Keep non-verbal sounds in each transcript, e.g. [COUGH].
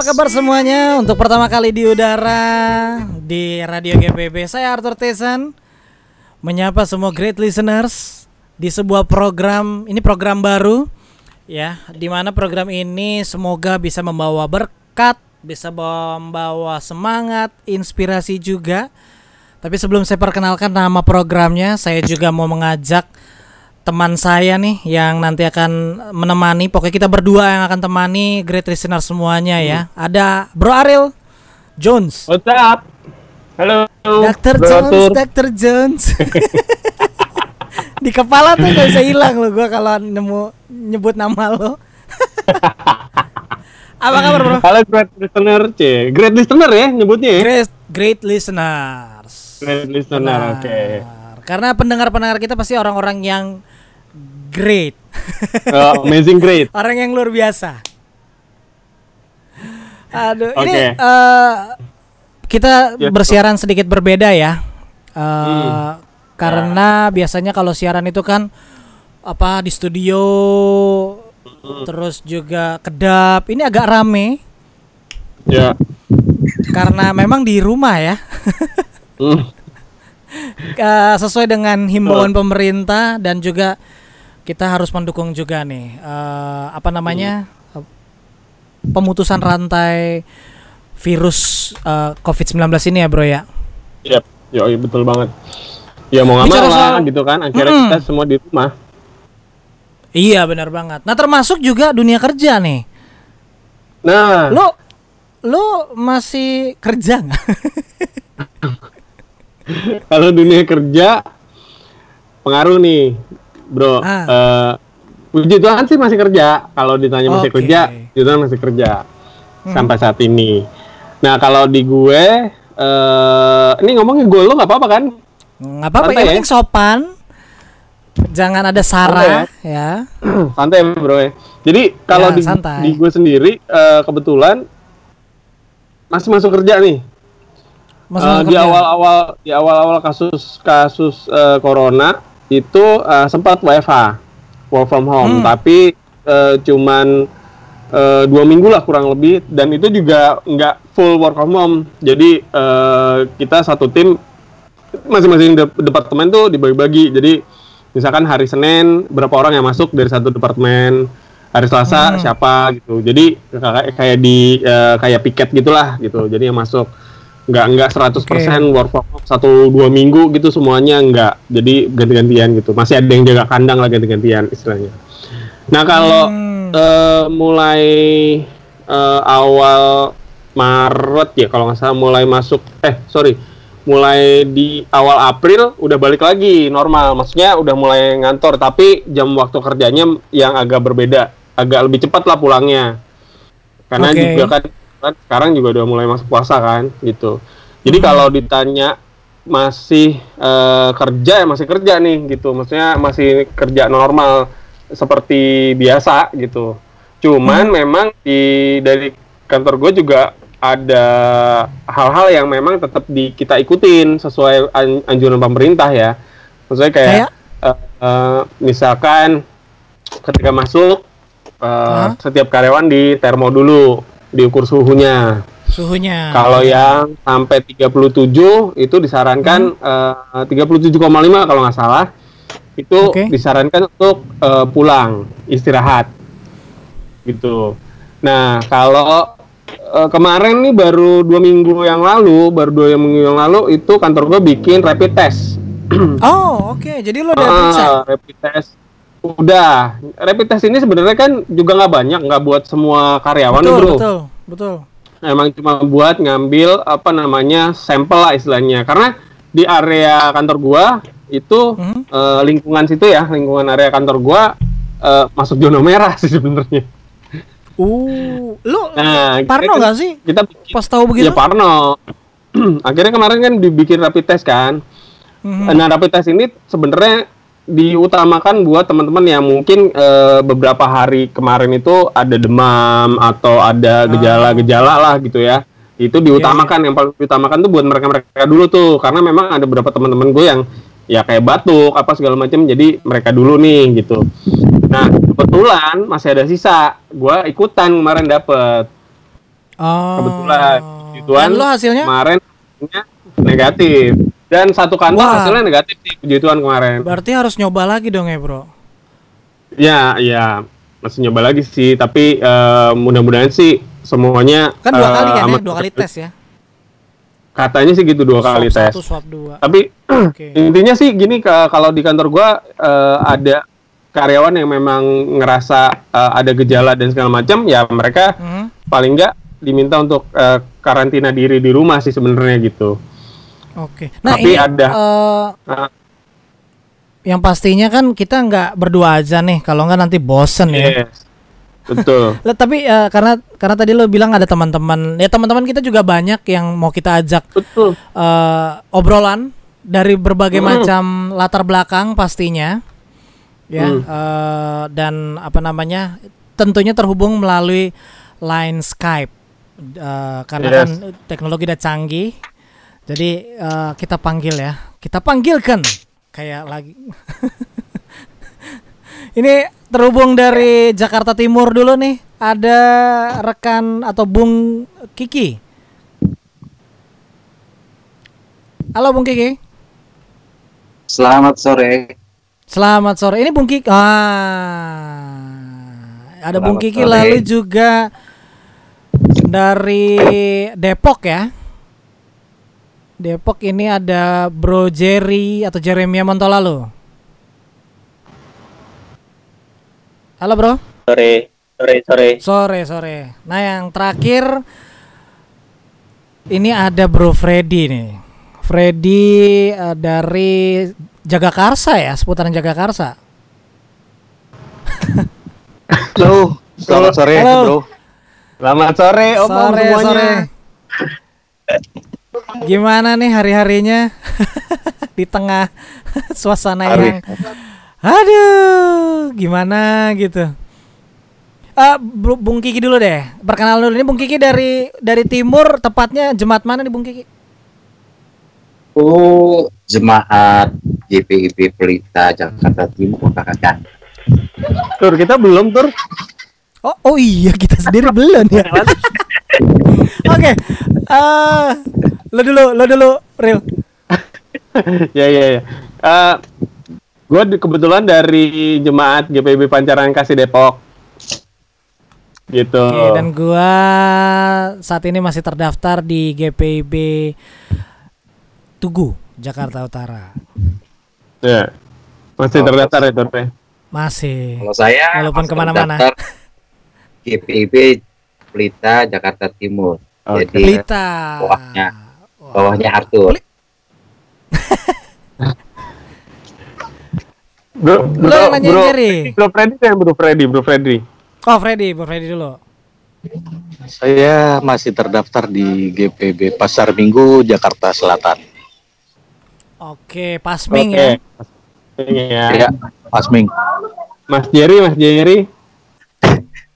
apa kabar semuanya? Untuk pertama kali di udara di Radio GPB, saya Arthur Tesan menyapa semua great listeners di sebuah program. Ini program baru ya, di mana program ini semoga bisa membawa berkat, bisa membawa semangat, inspirasi juga. Tapi sebelum saya perkenalkan nama programnya, saya juga mau mengajak teman saya nih yang nanti akan menemani. Pokoknya kita berdua yang akan temani great listener semuanya ya. Ada Bro Ariel Jones. What's up? Halo. Dr. Bro Jones, Arthur. Dr. Jones. [LAUGHS] Di kepala tuh gak bisa hilang lo gua kalau nemu nyebut nama lo. [LAUGHS] Apa kabar, Bro? Halo great listener, C. Great listener ya nyebutnya ya? Great great listeners. Great listener, oke. Karena pendengar-pendengar kita pasti orang-orang yang great. [LAUGHS] Oh, amazing great. Orang yang luar biasa. Aduh, ini Oke. eh, kita Ya, bersiaran sedikit berbeda ya. Eh, Hmm. Karena biasanya kalau siaran itu kan apa di studio Hmm. terus juga kedap. Ini agak rame Ya. karena memang di rumah ya. Hmm. [LAUGHS] Eh, sesuai dengan himbauan pemerintah dan juga kita harus mendukung juga nih eh, apa namanya eh, pemutusan rantai virus eh, COVID-19 ini ya bro ya. Yap. Yo, betul banget. Ya mau nggak soal- gitu kan. Akhirnya Mm-mm. kita semua di rumah. Iya benar banget. Nah termasuk juga dunia kerja nih. Nah, Lo lo masih kerja nggak? [LAUGHS] kalau dunia kerja pengaruh nih, bro. Ah. Eh, puji Tuhan sih masih kerja. Kalau ditanya masih kerja, puji Tuhan masih kerja Hmm. sampai saat ini. Nah, kalau di gue, eh ini ngomongin gue lo nggak apa-apa kan? Nggak apa-apa. Santai Yang ya? penting sopan. Jangan ada sara ya. [CLEARS THROAT] santai bro ya. Jadi kalau Ya, di, santai. di gue sendiri eh, kebetulan masih masuk kerja nih. Masuk Eh, masuk di awal-awal di awal-awal kasus kasus eh, corona itu eh, sempat WFH work from home, Hmm. tapi eh, cuman eh, dua minggu lah kurang lebih dan itu juga nggak full work from home. Jadi eh, kita satu tim masing-masing de- departemen tuh dibagi-bagi. Jadi misalkan hari Senin berapa orang yang masuk dari satu departemen, hari Selasa Hmm. siapa gitu. Jadi kayak kayak di eh, kayak piket gitulah gitu. Jadi yang masuk nggak nggak 100% work from home satu dua minggu gitu semuanya nggak. Jadi ganti-gantian gitu. Masih ada yang jaga kandang lah ganti-gantian istilahnya. Nah kalau Hmm. eh, mulai eh, awal Maret ya kalau nggak salah mulai masuk eh sorry mulai di awal April udah balik lagi normal maksudnya udah mulai ngantor tapi jam waktu kerjanya yang agak berbeda agak lebih cepat lah pulangnya karena Oke. juga kan kan sekarang juga udah mulai masuk puasa kan gitu jadi Hmm. kalau ditanya masih eh, kerja ya masih kerja nih gitu maksudnya masih kerja normal seperti biasa gitu cuman Hmm. memang di dari kantor gue juga ada hal-hal yang memang tetap di kita ikutin sesuai an- anjuran pemerintah ya maksudnya kayak, Kayak? eh, eh, misalkan ketika masuk eh, Hah? setiap karyawan di termo dulu diukur suhunya suhunya. kalau yang sampai 37 itu disarankan Hmm. eh, 37,5 kalau nggak salah itu Oke. disarankan untuk eh, pulang istirahat gitu. Nah kalau eh, kemarin nih baru dua minggu yang lalu, baru dua minggu yang lalu itu kantor gue bikin rapid test. Oh oke. Jadi lo udah Ah, periksa. rapid test udah rapid test ini sebenarnya kan juga nggak banyak nggak buat semua karyawan Betul bro betul betul. emang cuma buat ngambil apa namanya sampel lah istilahnya karena di area kantor gua itu Hmm. eh, lingkungan situ ya lingkungan area kantor gua eh, masuk zona merah sih sebenarnya Uh, lo nah Parno kita- nggak sih? kita bikin- Pas tahu begitu? ya Parno [CLEARS THROAT] akhirnya kemarin kan dibikin rapid test kan Mhm. nah rapid test ini sebenarnya diutamakan buat teman-teman yang mungkin eh, beberapa hari kemarin itu ada demam atau ada gejala-gejala lah gitu ya itu diutamakan yang paling diutamakan tuh buat mereka-mereka dulu tuh karena memang ada beberapa teman-teman gue yang ya kayak batuk apa segala macam jadi mereka dulu nih gitu nah kebetulan masih ada sisa gue ikutan kemarin dapet Oh. Kebetulan. Gituan lo hasilnya? kemarin negatif. Dan satu kantor Wah. hasilnya negatif sih puji Tuhan kemarin. Berarti harus nyoba lagi dong ya, Bro. Ya, ya masih nyoba lagi sih, tapi eh, mudah-mudahan sih semuanya Kan dua eh, kali kan ya, dua kali tes ya. Katanya sih gitu dua kali Swab tes. Satu, swab dua. Tapi [CLEARS THROAT] Oke. intinya sih gini kalau di kantor gua eh, ada karyawan yang memang ngerasa eh, ada gejala dan segala macam, ya mereka Hmm. paling nggak diminta untuk eh, karantina diri di rumah sih sebenarnya gitu. Oke. Nah, Tapi ini ada. eh, Nah, yang pastinya kan kita nggak berdua aja nih, kalau nggak nanti bosen ya. yes. Betul. [LAUGHS] Lah, tapi eh, karena karena tadi lo bilang ada teman-teman, ya teman-teman kita juga banyak yang mau kita ajak Betul. eh, obrolan dari berbagai Hmm. macam latar belakang pastinya, ya Hmm. eh, dan apa namanya, tentunya terhubung melalui line Skype Eh, karena Yes. kan teknologi udah canggih, jadi eh, kita panggil ya, kita panggilkan kayak lagi. [LAUGHS] Ini terhubung dari Jakarta Timur dulu nih. Ada rekan atau Bung Kiki. Halo Bung Kiki. Selamat sore. Selamat sore. Ini Bung Kiki. Ah. Ada Bung Selamat Kiki sore. lalu juga dari Depok ya. Depok ini ada Bro Jerry atau Jeremia Montolalo. Halo Bro. Sore, sore, sore. Sore sore. Nah yang terakhir ini ada Bro Freddy nih. Freddy eh, dari Jagakarsa ya, seputaran Jagakarsa. Halo, selamat sore, Halo. bro. Selamat sore, Om, Om sore semuanya. sore. Gimana nih hari-harinya [LAUGHS] di tengah [LAUGHS] suasana Hari. yang aduh gimana gitu. Ah, Bro- Bung Kiki dulu deh. Perkenalan dulu ini Bung Kiki dari dari timur, tepatnya jemaat mana nih Bung Kiki? Oh, jemaat GPIB Pelita Jakarta Timur kakak. Tur, kita belum, Tur. Oh, oh iya kita sendiri belum ya. [LAUGHS] Oke, eh lo dulu, lo dulu, real. [LAUGHS] ya, ya, ya. Eh, gue kebetulan dari jemaat GPB Pancaran Kasih Depok. Gitu. Oke, dan gua saat ini masih terdaftar di GPIB Tugu, Jakarta Utara. Ya. Masih Oh, terdaftar ya, ya? Masih. Kalau saya Walaupun ke mana-mana. GPIB Pelita Jakarta Timur. Oke. Jadi Pelita. Bawahnya. Wah. bawahnya Arthur. Peli- Bro, Lo nanya bro, Jerry. Bro Freddy kan, Bro Freddy, Bro Freddy. Oh, Freddy, Bro Freddy dulu. Saya masih terdaftar di GPB Pasar Minggu Jakarta Selatan. Oke, Pasming Oke. ya. Iya. Ya, Pasming. Mas Jerry, Mas Jerry.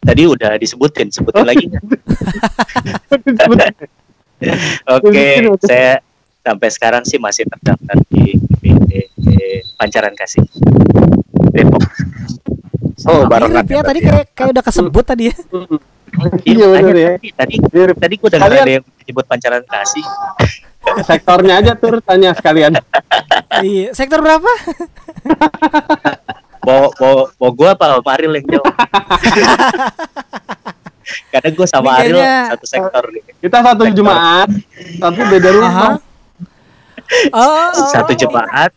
Tadi udah disebutin, sebutin lagi [LAUGHS] nggak? [LAUGHS] Oke, saya sampai sekarang sih masih terdaftar di GPB Pancaran Kasih Depok. Oh, Mirip ya, tadi kayak kayak udah kesebut tadi ya. [LAUGHS] Iya, tanya bener ya. Tadi, tadi, Mirip. tadi gue udah ada yang menyebut Pancaran Kasih. [LAUGHS] Sektornya aja, Tur, tanya sekalian. Iya, sektor berapa? Mau, mau, mau gue apa sama Ariel yang jawab? Karena gue sama Ini Ariel kayaknya- satu sektor nih. Kita satu Sektor. jemaat, tapi beda rumah. Oh, oh, Satu oh. jemaat.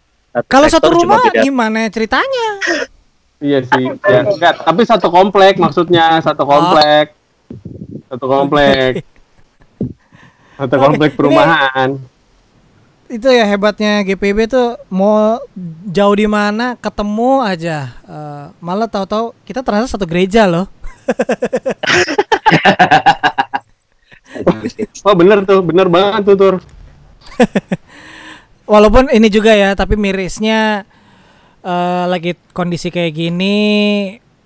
Kalau satu sektor cuma rumah beda gimana ceritanya? Iya sih, ya, enggak, tapi satu komplek maksudnya, satu Oh. komplek. Satu komplek. [LAUGHS] Satu Oke, komplek ini- perumahan. itu ya hebatnya GPB tuh mau jauh di mana ketemu aja Eh, malah tahu-tahu kita ternyata satu gereja loh [LAUGHS] Oh bener tuh, bener banget tuh Tur. [LAUGHS] walaupun ini juga ya tapi mirisnya eh, lagi kondisi kayak gini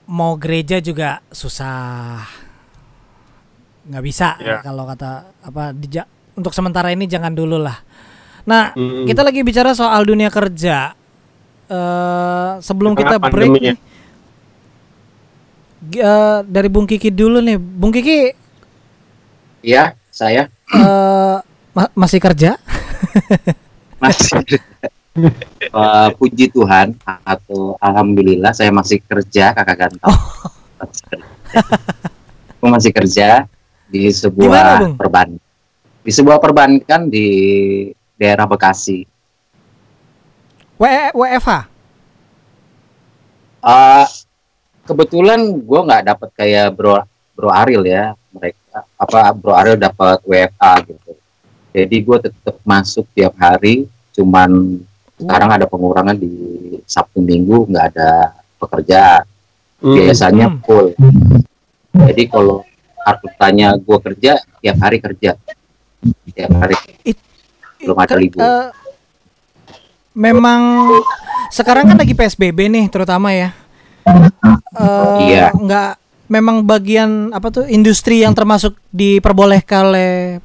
mau gereja juga susah nggak bisa Ya. kalau kata apa dija- untuk sementara ini jangan dulu lah nah Mm-mm. kita lagi bicara soal dunia kerja eh sebelum Di kita break pandemi ya. nih Eh, dari Bung Kiki dulu nih Bung Kiki Iya, saya Eh, ma- masih kerja? [LAUGHS] masih Eh, puji Tuhan atau alhamdulillah saya masih kerja kakak ganteng. Masih kerja. Aku masih kerja di sebuah Bung? perbankan. Di sebuah perbankan di daerah Bekasi. W WFH? Eh, kebetulan gue nggak dapat kayak bro bro Ariel ya mereka apa bro Ariel dapat WFA gitu. Jadi gue tetap masuk tiap hari, cuman sekarang ada pengurangan di Sabtu Minggu nggak ada pekerjaan. Hmm. biasanya Hmm. full. Jadi kalau aku tanya gue kerja, tiap hari kerja, tiap hari. Belum ada libur. eh, memang sekarang kan lagi PSBB nih terutama ya. Eh, Iya. Nggak memang bagian apa tuh industri yang termasuk diperbolehkan oleh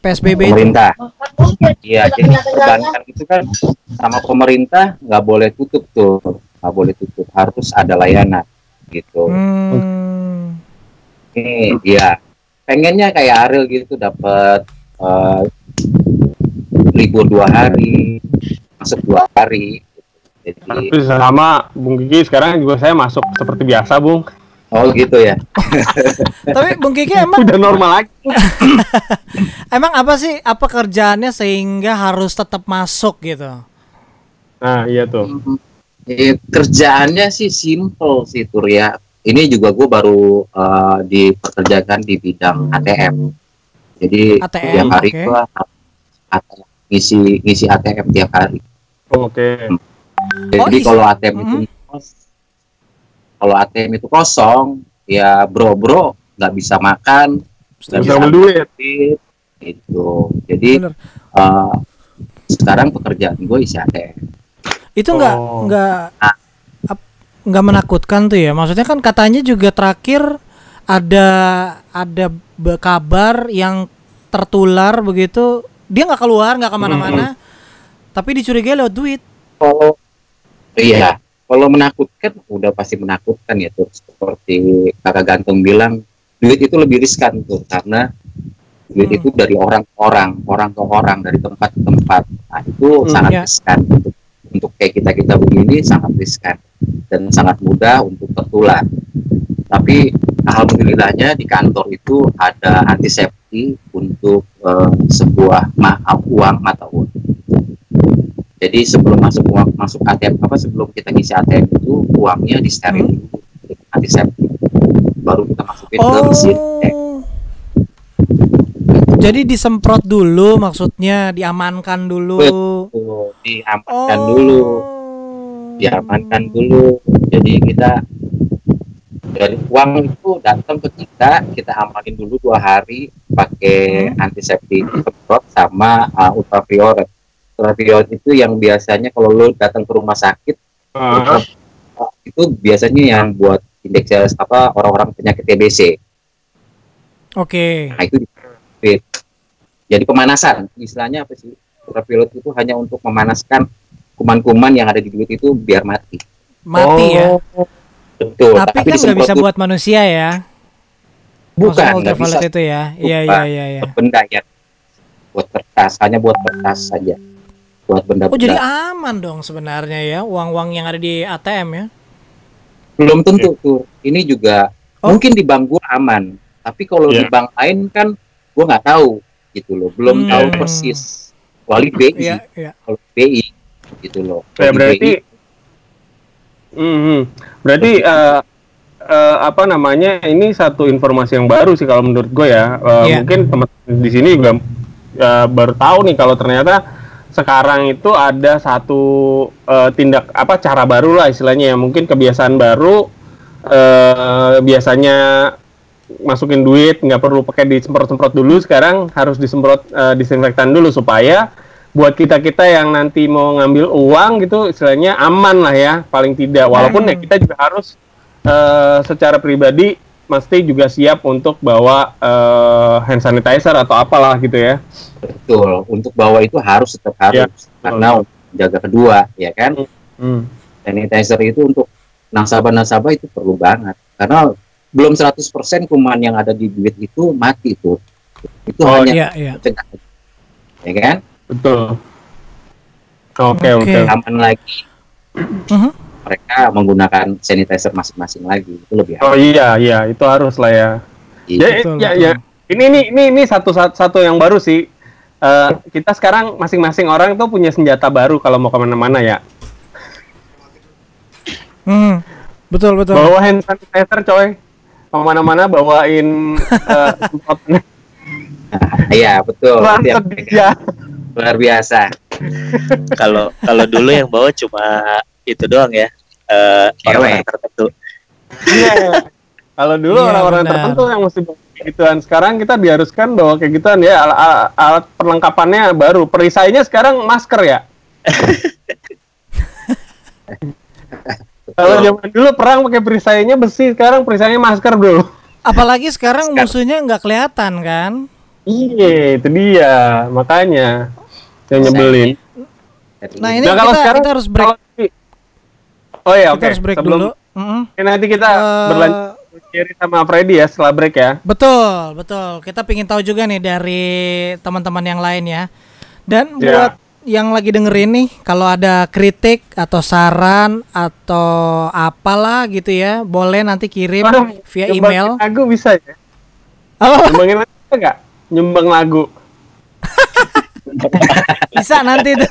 PSBB itu. pemerintah. Iya, jadi perbankan itu kan sama pemerintah nggak boleh tutup tuh, nggak boleh tutup, harus ada layanan gitu. Hmm. Ini dia pengennya kayak Ariel gitu dapat eh, libur dua hari, masuk dua hari. Jadi, Tapi sama Bung Kiki sekarang juga saya masuk seperti biasa, Bung. oh gitu ya. [LAUGHS] Tapi Bung Kiki emang Udah normal lagi. [LAUGHS] emang apa sih apa kerjaannya sehingga harus tetap masuk gitu? Nah, iya tuh. Eh, kerjaannya sih simple sih Tur ya. Ini juga gue baru eh, dipekerjakan di bidang ATM. Jadi ATM, tiap hari oke. gua ATM, ngisi ngisi ATM tiap hari. Oke. Jadi Oh, kalau ATM itu Mm. kos- kalau ATM itu kosong, ya bro-bro nggak bisa makan, nggak Bisa duit. itu. Jadi Bener. eh, sekarang pekerjaan gue isi ATM. Itu nggak Oh. nggak ap- nggak menakutkan tuh ya. Maksudnya kan katanya juga terakhir ada ada kabar yang tertular begitu dia nggak keluar nggak ke mana-mana tapi dicurigai lewat duit. kalau iya. Kalau menakutkan udah pasti menakutkan ya tuh. Seperti kakak gantung bilang duit itu lebih riskan tuh karena duit Hmm. itu dari orang ke orang orang ke orang dari tempat ke tempat. Nah itu Hmm, sangat ya. riskan. Untuk untuk kayak kita kita begini sangat riskan. Dan sangat mudah untuk tertular. Tapi alhamdulillahnya di kantor itu ada antisepsi untuk eh, sebuah maaf uang mata uang jadi sebelum masuk uang masuk ATM apa sebelum kita ngisi ATM itu uangnya disteril Hmm. dulu antiseptik baru kita masukin ke mesin eh, Oh. Jadi disemprot dulu maksudnya diamankan dulu. tuh, diamankan Oh. dulu diamankan dulu jadi kita dari uang itu datang ke kita kita amanin dulu dua hari pakai Hmm. antiseptik semprot sama uh, ultraviolet ultraviolet itu yang biasanya kalau lo datang ke rumah sakit Ah, itu biasanya yang buat indeks apa orang-orang penyakit TBC. Oke. Nah itu di- jadi pemanasan. Istilahnya apa sih? Ultraviolet itu hanya untuk memanaskan kuman-kuman yang ada di duit itu biar mati. Mati ya. Oh, Betul. Tapi kan nggak bisa buat manusia ya. bukan nggak bisa ultraviolet itu ya. Iya iya iya iya. buat benda ya. Buat kertas hanya buat kertas saja. Buat benda-benda. Oh jadi aman dong sebenarnya ya uang-uang yang ada di ATM ya. belum tentu tuh. Ini juga Oh. mungkin di bank gua aman, tapi kalau di Iya. bank lain kan gua nggak tahu gitu loh, belum Hmm. tahu persis. Kecuali BI, Iya iya. kalau BI gitu loh. ya berarti BI, Mhm. berarti eh, eh, apa namanya ini satu informasi yang baru sih kalau menurut gue ya Eh, Iya. mungkin teman di sini juga eh, baru tahu nih kalau ternyata sekarang itu ada satu eh, tindak apa cara baru lah istilahnya ya. Mungkin kebiasaan baru eh, biasanya masukin duit nggak perlu pakai disemprot-semprot dulu. Sekarang harus disemprot eh, disinfektan dulu supaya buat kita kita yang nanti mau ngambil uang gitu istilahnya aman lah ya paling tidak. Walaupun ya Hmm. kita juga harus eh, secara pribadi mesti juga siap untuk bawa eh, hand sanitizer atau apalah gitu ya betul. Untuk bawa itu harus tetap harus karena untuk jaga kedua, ya kan. Hmm. Sanitizer itu untuk nasabah-nasabah itu perlu banget karena belum 100% kuman yang ada di bibit itu mati tuh. Itu Oh, hanya Iya, iya. Ya kan? Betul. Oke, Oke. oke. Aman lagi Mhm. Mereka menggunakan sanitizer masing-masing lagi. Itu lebih Oh iya, iya, itu harus lah ya. Iya. Ya, Betul, ya, betul. ya. Ini ini ini ini satu satu, satu yang baru sih. Eh, kita sekarang masing-masing orang tuh punya senjata baru kalau mau ke mana-mana ya. Hmm. Betul betul. Bawa hand sanitizer coy. Ke mana-mana bawain [LAUGHS] eh, semprot- Iya, betul. Luar luar biasa. [LAUGHS] Kalau kalau dulu yang bawa cuma itu doang ya. Eh orang-orang tertentu. Iya. Kalau dulu Iya, orang-orang benar. tertentu yang mesti gituan. Sekarang kita diharuskan bawa kayak gituan ya. Al- al- alat perlengkapannya baru. Perisainya sekarang masker ya. Kalau zaman dulu perang pakai perisainya besi, sekarang perisainya masker bro. Apalagi sekarang musuhnya nggak kelihatan kan? Iya, itu dia. Makanya yang nyebelin. Nah, ini Nah, kalau kita, sekarang kita harus break. kalau Oh iya, oke. harus break Sebelum dulu. Mm-mm. Oke, nanti kita Eh, berlanjut Jerry sama Freddy ya setelah break ya. Betul, betul. Kita pingin tahu juga nih dari teman-teman yang lain ya. Dan Ya. buat yang lagi dengerin nih, kalau ada kritik atau saran atau apalah gitu ya, boleh nanti kirim Waduh, via email. Lagu bisa ya? Apa? Nyumbangin lagu bisa nggak? Nyumbang lagu. [LAUGHS] Bisa nanti tuh.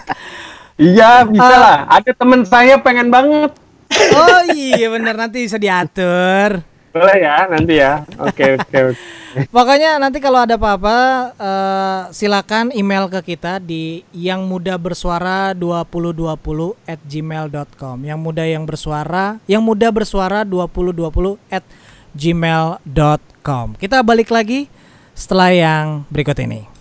Iya, bisa Ah. lah. Ada teman saya pengen banget. Oh iya bener nanti bisa diatur. Boleh ya, nanti ya. Oke, oke, oke. [LAUGHS] Pokoknya nanti kalau ada apa-apa eh, silakan email ke kita di yang muda bersuara 2020 at gmail.com yang muda yang bersuara yang muda bersuara 2020 at gmail.com kita balik lagi setelah yang berikut ini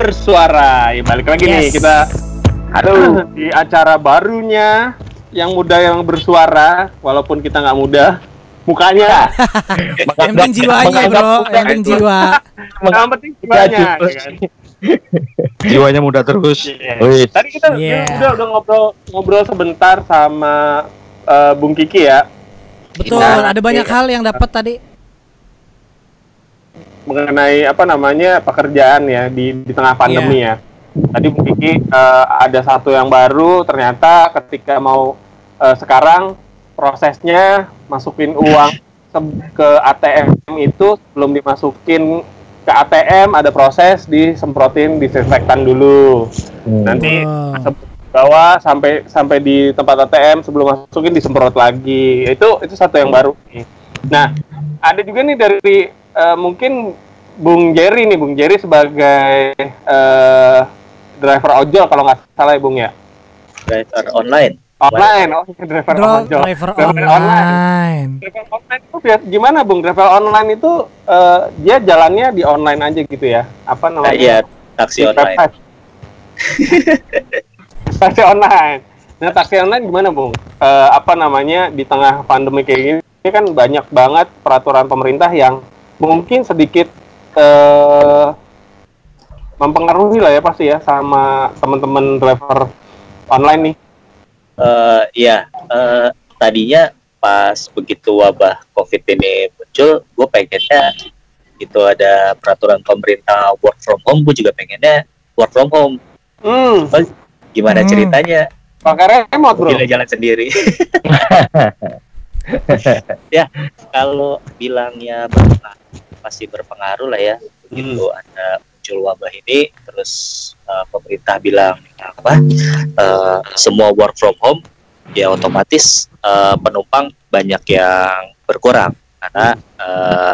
bersuara. Ya, balik lagi nih Yes. kita aduh [LAUGHS] di acara barunya yang muda yang bersuara walaupun kita nggak muda mukanya [LAUGHS] Yang penting jiwanya, Bro. Yang penting jiwa. yang penting jiwanya ya kan? [LAUGHS] Jiwanya muda terus. Iya. Wih. Tadi kita Yeah. udah udah ngobrol ngobrol sebentar sama eh, Bung Kiki ya Betul, Kita- ada banyak hal yang dapat tadi. Mengenai apa namanya pekerjaan ya di di tengah pandemi ya. Tadi Bung Kiki eh, ada satu yang baru ternyata ketika mau eh, sekarang prosesnya masukin uang ke ATM itu sebelum dimasukin ke ATM ada proses disemprotin disinfektan dulu. Nanti Wow. masuk ke bawah sampai sampai di tempat ATM sebelum masukin disemprot lagi. Itu itu satu yang baru nih. Nah, ada juga nih dari eh, mungkin Bung Jerry nih, Bung Jerry sebagai eh, driver ojol kalau nggak salah ya Bung ya. driver online Online, oh [LAUGHS] driver ojol. driver online. Driver online itu biar- gimana Bung? Driver online itu eh, dia jalannya di online aja gitu ya? Apa Nah, namanya? iya taksi online [LAUGHS] taksi online. Nah, taksi online gimana, Bung? Eh, apa namanya di tengah pandemi kayak gini ini kan banyak banget peraturan pemerintah yang mungkin sedikit eh mempengaruhi lah ya pasti ya sama teman-teman driver online nih. Eh, iya, eh, tadinya pas begitu wabah COVID ini muncul, gue pengennya itu ada peraturan pemerintah work from home, gue juga pengennya work from home. Hmm, Gimana Hmm. ceritanya? pakai remote, Bro. Gila jalan sendiri. [LAUGHS] ya, kalau bilangnya berpengaruh, pasti berpengaruh lah ya. Begitu ada muncul wabah ini, terus eh, pemerintah bilang apa? eh, semua work from home, ya otomatis eh, penumpang banyak yang berkurang karena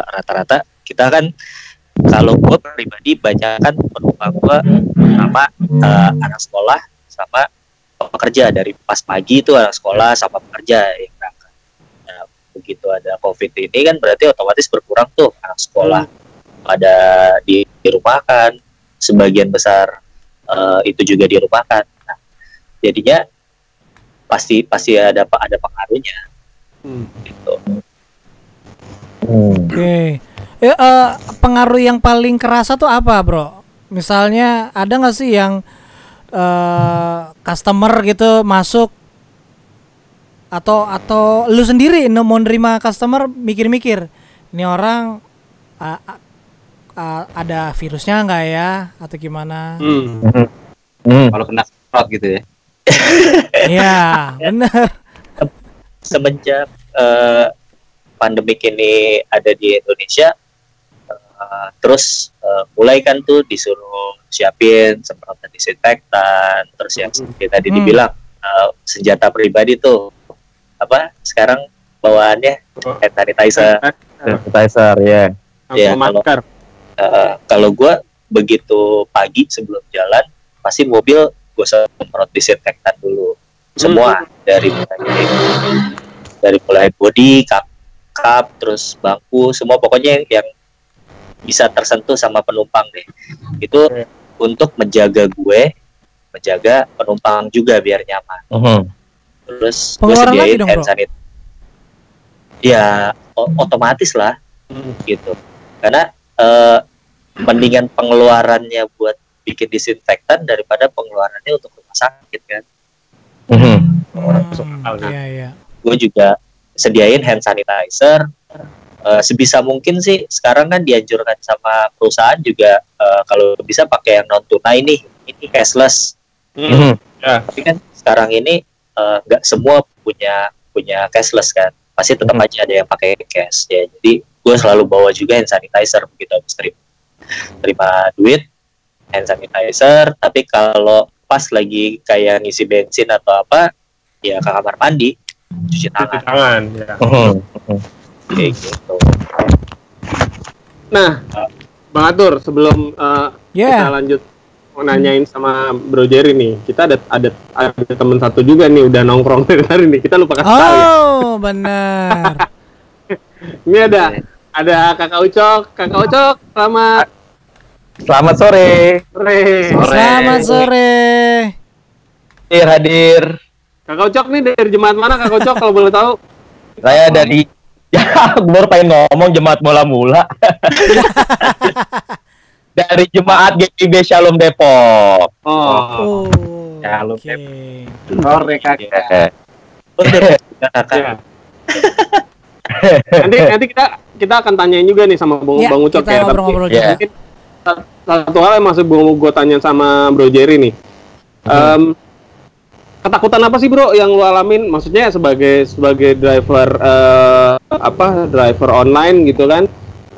rata-rata kita kan kalau gue pribadi banyak kan penumpang gue sama eh, anak sekolah sama pekerja dari pas pagi itu anak sekolah sama pekerja yang. Nah, begitu ada covid ini kan berarti otomatis berkurang tuh anak sekolah pada di, dirumahkan sebagian besar eh, itu juga dirumahkan. Nah, jadinya pasti pasti ada ada pengaruhnya Hmm. gitu. Hmm. Oke. Eh, eh, pengaruh yang paling kerasa tuh apa, Bro? Misalnya ada nggak sih yang eh customer gitu masuk atau atau lu sendiri no- mau nerima customer mikir-mikir ini orang a- a- ada virusnya nggak ya atau gimana? Hmm. Hmm. Kalau kena semprot gitu ya. [LAUGHS] Iya, bener. semenjak eh, pandemik ini ada di Indonesia, eh, terus eh, mulai kan tuh disuruh siapin semprotan disinfektan, terus yang seperti tadi Hmm. dibilang eh, senjata pribadi tuh apa? Sekarang bawaannya hand sanitizer. Sanitizer ya. Iya, kalau-. Eh, kalau gue begitu pagi sebelum jalan, pasti mobil gue semprot disinfektan dulu. Semua dari mulai dari mulai body, kap, kap, terus bangku, semua pokoknya yang, yang bisa tersentuh sama penumpang deh. Itu untuk menjaga gue, menjaga penumpang juga biar nyaman. Mhm. Terus gue sediain hand sanitizer. Ya otomatis lah Hmm. gitu. Karena eh, mendingan pengeluarannya buat bikin disinfektan daripada pengeluarannya untuk rumah sakit kan. Mhm. Hmm, Iya, iya. Gue juga sediain hand sanitizer. Eh, sebisa mungkin sih sekarang kan dianjurkan sama perusahaan juga eh, kalau bisa pakai yang non tunai nih, ini cashless. Mhm. Tapi kan sekarang ini eh, nggak semua punya punya cashless kan. Pasti tetap Hmm. aja ada yang pakai cash ya. Jadi gue selalu bawa juga hand sanitizer begitu habis terima terima duit hand sanitizer. Tapi kalau pas lagi kayak ngisi bensin atau apa, ya ke kamar mandi cuci Cuci tangan tangan. Ya. Kayak gitu. Nah, Bang Atur, sebelum eh, kita Ya. lanjut mau nanyain sama Bro Jerry nih, kita ada ada ada teman satu juga nih udah nongkrong dari tadi nih. Kita lupa kasih tahu ya. Oh, benar. [LAUGHS] Ini ada ada Kakak Ucok, Kakak Ucok, selamat Selamat sore. Sore. Selamat sore. Hadir hadir. Kak Kocok nih dari jemaat mana Kak Kocok kalau boleh tahu? Saya dari [LAUGHS] ya gue baru pengen ngomong jemaat mula-mula. [LAUGHS] dari jemaat GPB Shalom Depok. Oh. Oh. Ya, lu, Oke. Sore kakak. Betul, [LAUGHS] kakak. Ya. nanti nanti kita kita akan tanyain juga nih sama Bang, Ya, Bang Ucok kita ya. Tapi Ya. mungkin sa- satu hal yang masih mau gue tanya sama Bro Jerry nih. Em, ketakutan apa sih Bro yang lu alamin? Maksudnya sebagai sebagai driver eh, apa driver online gitu kan?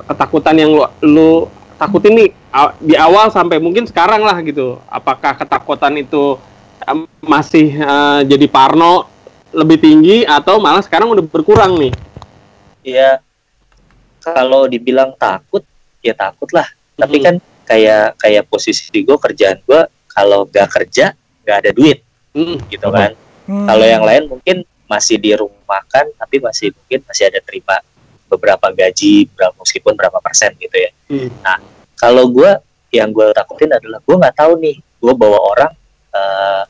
Ketakutan yang lu, lu takutin nih a- di awal sampai mungkin sekarang lah gitu. Apakah ketakutan itu em, masih eh, jadi parno lebih tinggi atau malah sekarang udah berkurang nih? Ya kalau dibilang takut, ya takut lah. Tapi Mhm. kan kayak kayak posisi gue kerjaan gue kalau gak kerja gak ada duit Hmm. gitu kan. Hmm. Kalau yang lain mungkin masih di rumah kan, tapi masih mungkin masih ada terima beberapa gaji, berapa meskipun berapa persen gitu ya. Hmm. Kalau gue yang gue takutin adalah gue nggak tahu nih, gue bawa orang, eh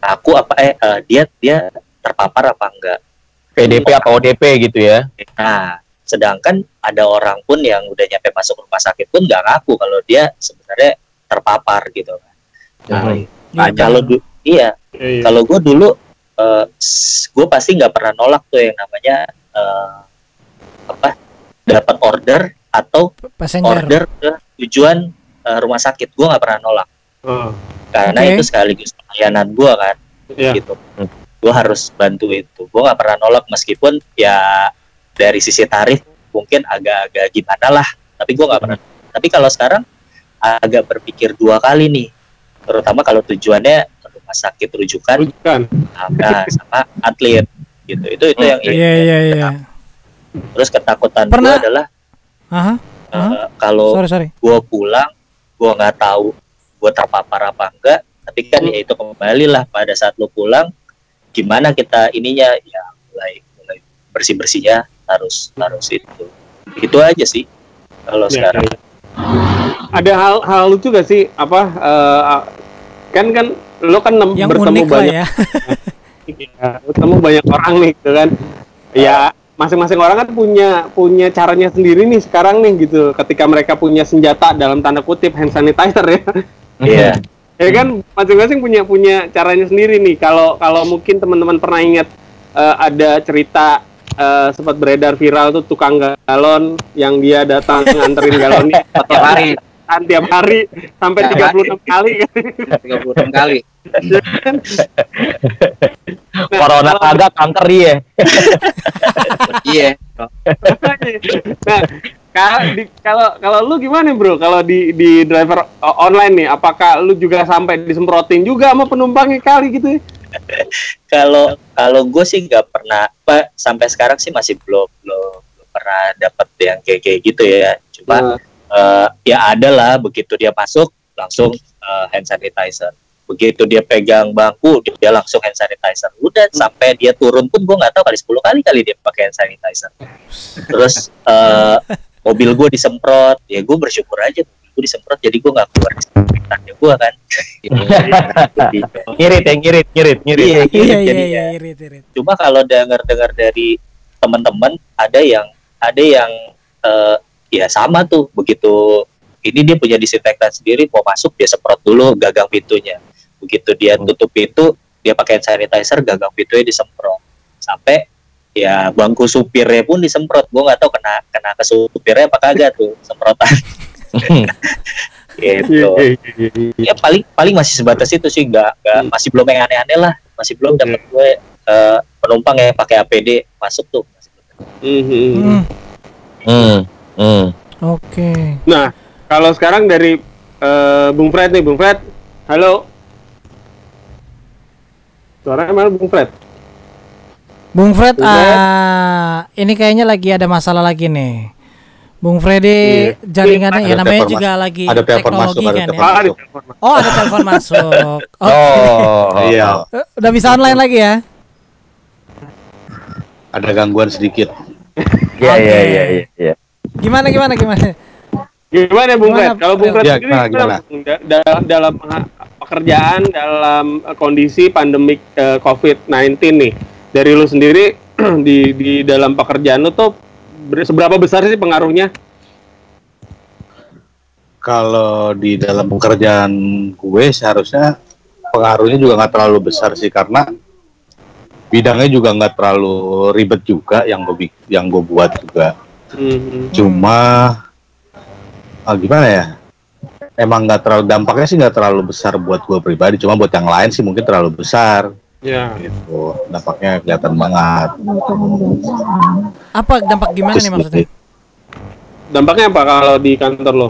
aku apa eh eh, dia dia terpapar apa enggak. PDP apa ODP gitu ya? Nah, sedangkan ada orang pun yang udah nyampe masuk rumah sakit pun nggak ngaku kalau dia sebenarnya terpapar gitu kan. Nah, Mhm. Iya, kalau du- iya Iya, iya. kalau gue dulu gue pasti nggak pernah nolak tuh yang namanya eh, apa dapat order atau passenger. order ke tujuan eh, rumah sakit gue nggak pernah nolak Oh, karena Oke. itu sekaligus pelayanan gue kan iya. gitu Hmm. gue harus bantu itu gue nggak pernah nolak meskipun ya dari sisi tarif mungkin agak-agak gimana lah tapi gue nggak pernah tapi kalau sekarang agak berpikir dua kali nih terutama kalau tujuannya rumah sakit rujukan Bukan. nah, sama atlet gitu itu itu yang ini. Iya iya iya. Terus ketakutan gue Pernah- adalah Aha. eh, kalau Sorry sorry. gue pulang gue nggak tahu gue terpapar apa enggak tapi kan Hmm. ya itu kembali lah pada saat lu pulang gimana kita ininya ya mulai mulai bersih bersihnya harus harus itu itu aja sih kalau Ya, sekarang ya. Ada hal hal lucu gak sih apa eh, kan kan lo kan Yang bertemu unik lah banyak ya. [LAUGHS] ya, bertemu banyak orang nih gitu kan. Ya masing-masing orang kan punya punya caranya sendiri nih sekarang nih gitu. Ketika mereka punya senjata dalam tanda kutip hand sanitizer ya. Iya. [LAUGHS] ya kan masing-masing punya punya caranya sendiri nih. Kalau kalau mungkin teman-teman pernah ingat eh, ada cerita eh, sempat beredar viral tuh tukang galon yang dia datang [LAUGHS] nganterin galonnya Tiap hari, kan tiap hari sampai Tiap 36 kali kan. 36 kali. Nah, [LAUGHS] Corona kalau- kagak kanker dia. Iya. nah, kalau di kalau kalau lu gimana bro? Kalau di di driver online nih, apakah lu juga sampai disemprotin juga sama penumpangnya kali gitu? ya? kalau kalau gue sih nggak pernah apa sampai sekarang sih masih belum belum, belum pernah dapat yang kayak kayak gitu ya cuma Nah, eh, ya ada lah begitu dia masuk langsung eh, hand sanitizer begitu dia pegang bangku dia langsung hand sanitizer udah sampai dia turun pun gue nggak tahu kali 10 kali kali dia pakai hand sanitizer terus eh, mobil gue disemprot ya gue bersyukur aja mobil gue disemprot jadi gue nggak keluar disinfektannya gue kan [LAUGHS] Ngirit ya, ngirit, ngirit, ngirit. iya, Iya iya, iya jadi iya ya. irit irit. cuma kalau dengar-dengar dari teman-teman ada yang ada yang eh, ya sama tuh. Begitu ini dia punya disinfektan sendiri mau masuk dia semprot dulu gagang pintunya. Begitu dia Hmm. tutup pintu dia pakai sanitizer gagang pintunya disemprot. Sampai ya bangku supirnya pun disemprot. Gua nggak tahu kena kena ke supirnya apa kagak tuh semprotan. Iya, [LAUGHS] gitu. Ya paling paling masih sebatas itu sih nggak nggak Hmm. masih belum yang aneh-aneh lah. Masih belum dapat gue eh, penumpang yang pakai APD masuk tuh. Masih belum. Hmm, Hmm. Hmm. Oke. Nah, kalau sekarang dari eh, Bung Fred nih, Bung Fred, halo. Suaranya mana Bung Fred? Bung Fred, Bung Fred. ah, ini kayaknya lagi ada masalah lagi nih. Bung Freddy Iya. jaringannya ya Ada namanya juga lagi Ada telepon teknologi masuk, ada kan ya. Ah, di masuk. telepon. Oh ada telepon masuk. [LAUGHS] Oke. Oh. Iya, Eh, Udah bisa online lagi ya? ada gangguan sedikit. Iya, iya, iya, iya, iya. Gimana gimana gimana? Gimana Bung Fred? Kalau Bung Fred Ya, sendiri gimana, gimana? Da- da- dalam pekerjaan dalam eh, kondisi pandemik eh, COVID-19 nih. Dari lu sendiri [CLEARS THROAT] di di dalam pekerjaan lu tuh ber- seberapa besar sih pengaruhnya? kalau di dalam pekerjaan gue seharusnya pengaruhnya juga nggak terlalu besar sih karena bidangnya juga nggak terlalu ribet juga yang gue yang gue buat juga Hmm. cuma ah, gimana ya emang nggak terlalu dampaknya sih nggak terlalu besar buat gue pribadi cuma buat yang lain sih mungkin terlalu besar Ya. gitu dampaknya kelihatan banget Apa dampak gimana nih Terus maksudnya? Dampaknya apa kalau di kantor lo?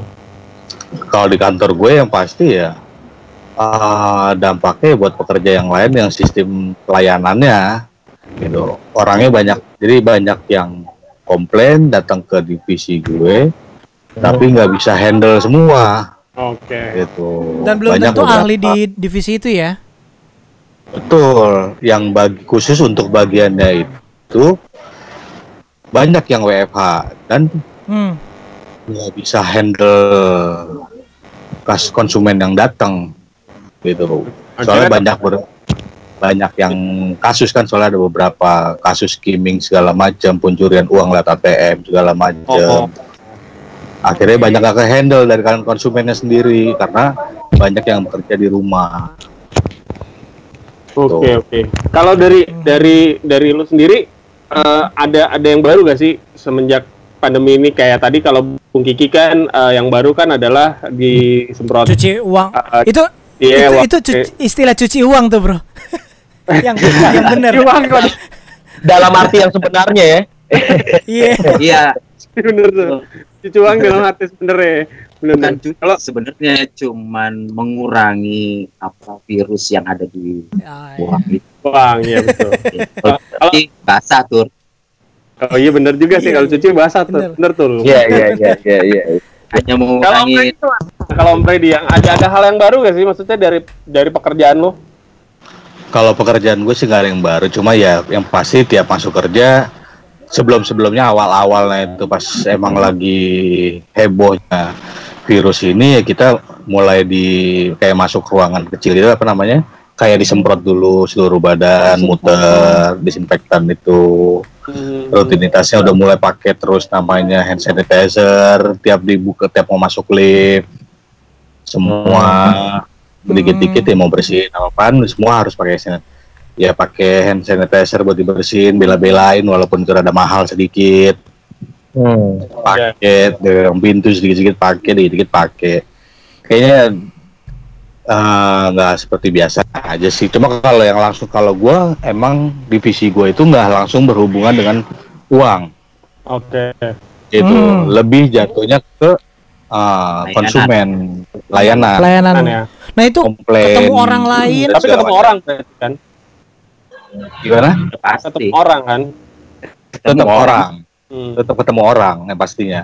kalau di kantor gue yang pasti ya ah, dampaknya buat pekerja yang lain yang sistem pelayanannya gitu orangnya banyak jadi banyak yang komplain datang ke divisi gue tapi nggak bisa handle semua Oke. gitu Dan belum Banyak tentu ahli beberapa. di divisi itu ya. betul yang bagi khusus untuk bagiannya itu banyak yang WFH dan Hmm. nggak bisa handle kas konsumen yang datang gitu soalnya Akhirnya banyak ber, banyak yang kasus kan soalnya ada beberapa kasus skimming segala macam pencurian uang lewat ATM segala macam Oh, akhirnya banyak gak ke handle dari kalangan konsumennya sendiri karena banyak yang bekerja di rumah Oke oke. Kalau dari dari dari lu sendiri eh, ada ada yang baru gak sih semenjak pandemi ini kayak tadi kalau Bung Kiki kan eh, yang baru kan adalah disemprot Cuci uang. Ah, itu iya, itu, itu cuci- istilah cuci uang tuh, Bro. [LAUGHS] yang yang benar. uang [LAUGHS] Dalam arti yang sebenarnya ya. Iya. Iya, bener tuh. Cuci uang dalam hati sebenernya. Bener. bukan tuh. Kalau sebenarnya cuman mengurangi apa virus yang ada di Ah, uang iya. itu. uang ya betul. Jadi basah tur. Oh iya bener juga sih Iya, kalau cuci basah tuh. Bener tuh. Iya iya iya iya iya. Hanya Kalau mengurangi kalau Om Freddy yang ada ada hal yang baru gak sih maksudnya dari dari pekerjaan lo? Kalau pekerjaan gue sih gak ada yang baru cuma ya yang pasti tiap masuk kerja sebelum sebelumnya awal awalnya itu pas emang lagi hebohnya virus ini ya kita mulai di kayak masuk ruangan kecil itu apa namanya kayak disemprot dulu seluruh badan muter disinfektan itu. Rutinitasnya udah mulai pakai terus namanya hand sanitizer tiap dibuka tiap mau masuk lift semua dikit-dikit ya mau bersihin apaan semua harus pakai san- ya pakai hand sanitizer buat dibersihin bela-belain walaupun itu ada mahal sedikit Hmm. pakai yang pintu sedikit-sedikit pakai dikit-dikit pakai kayaknya eh, nggak seperti biasa aja sih cuma kalau yang langsung kalau gua emang divisi gue itu nggak langsung berhubungan dengan uang Oke. gitu Hmm. lebih jatuhnya ke eh, Layanan. konsumen layanan Pelayanan. Kan ya. Nah, itu komplain ketemu orang lain. Tapi ketemu orang kan? gimana pasti. Ketemu orang kan? tetap orang Hmm. tetap ketemu orang yang pastinya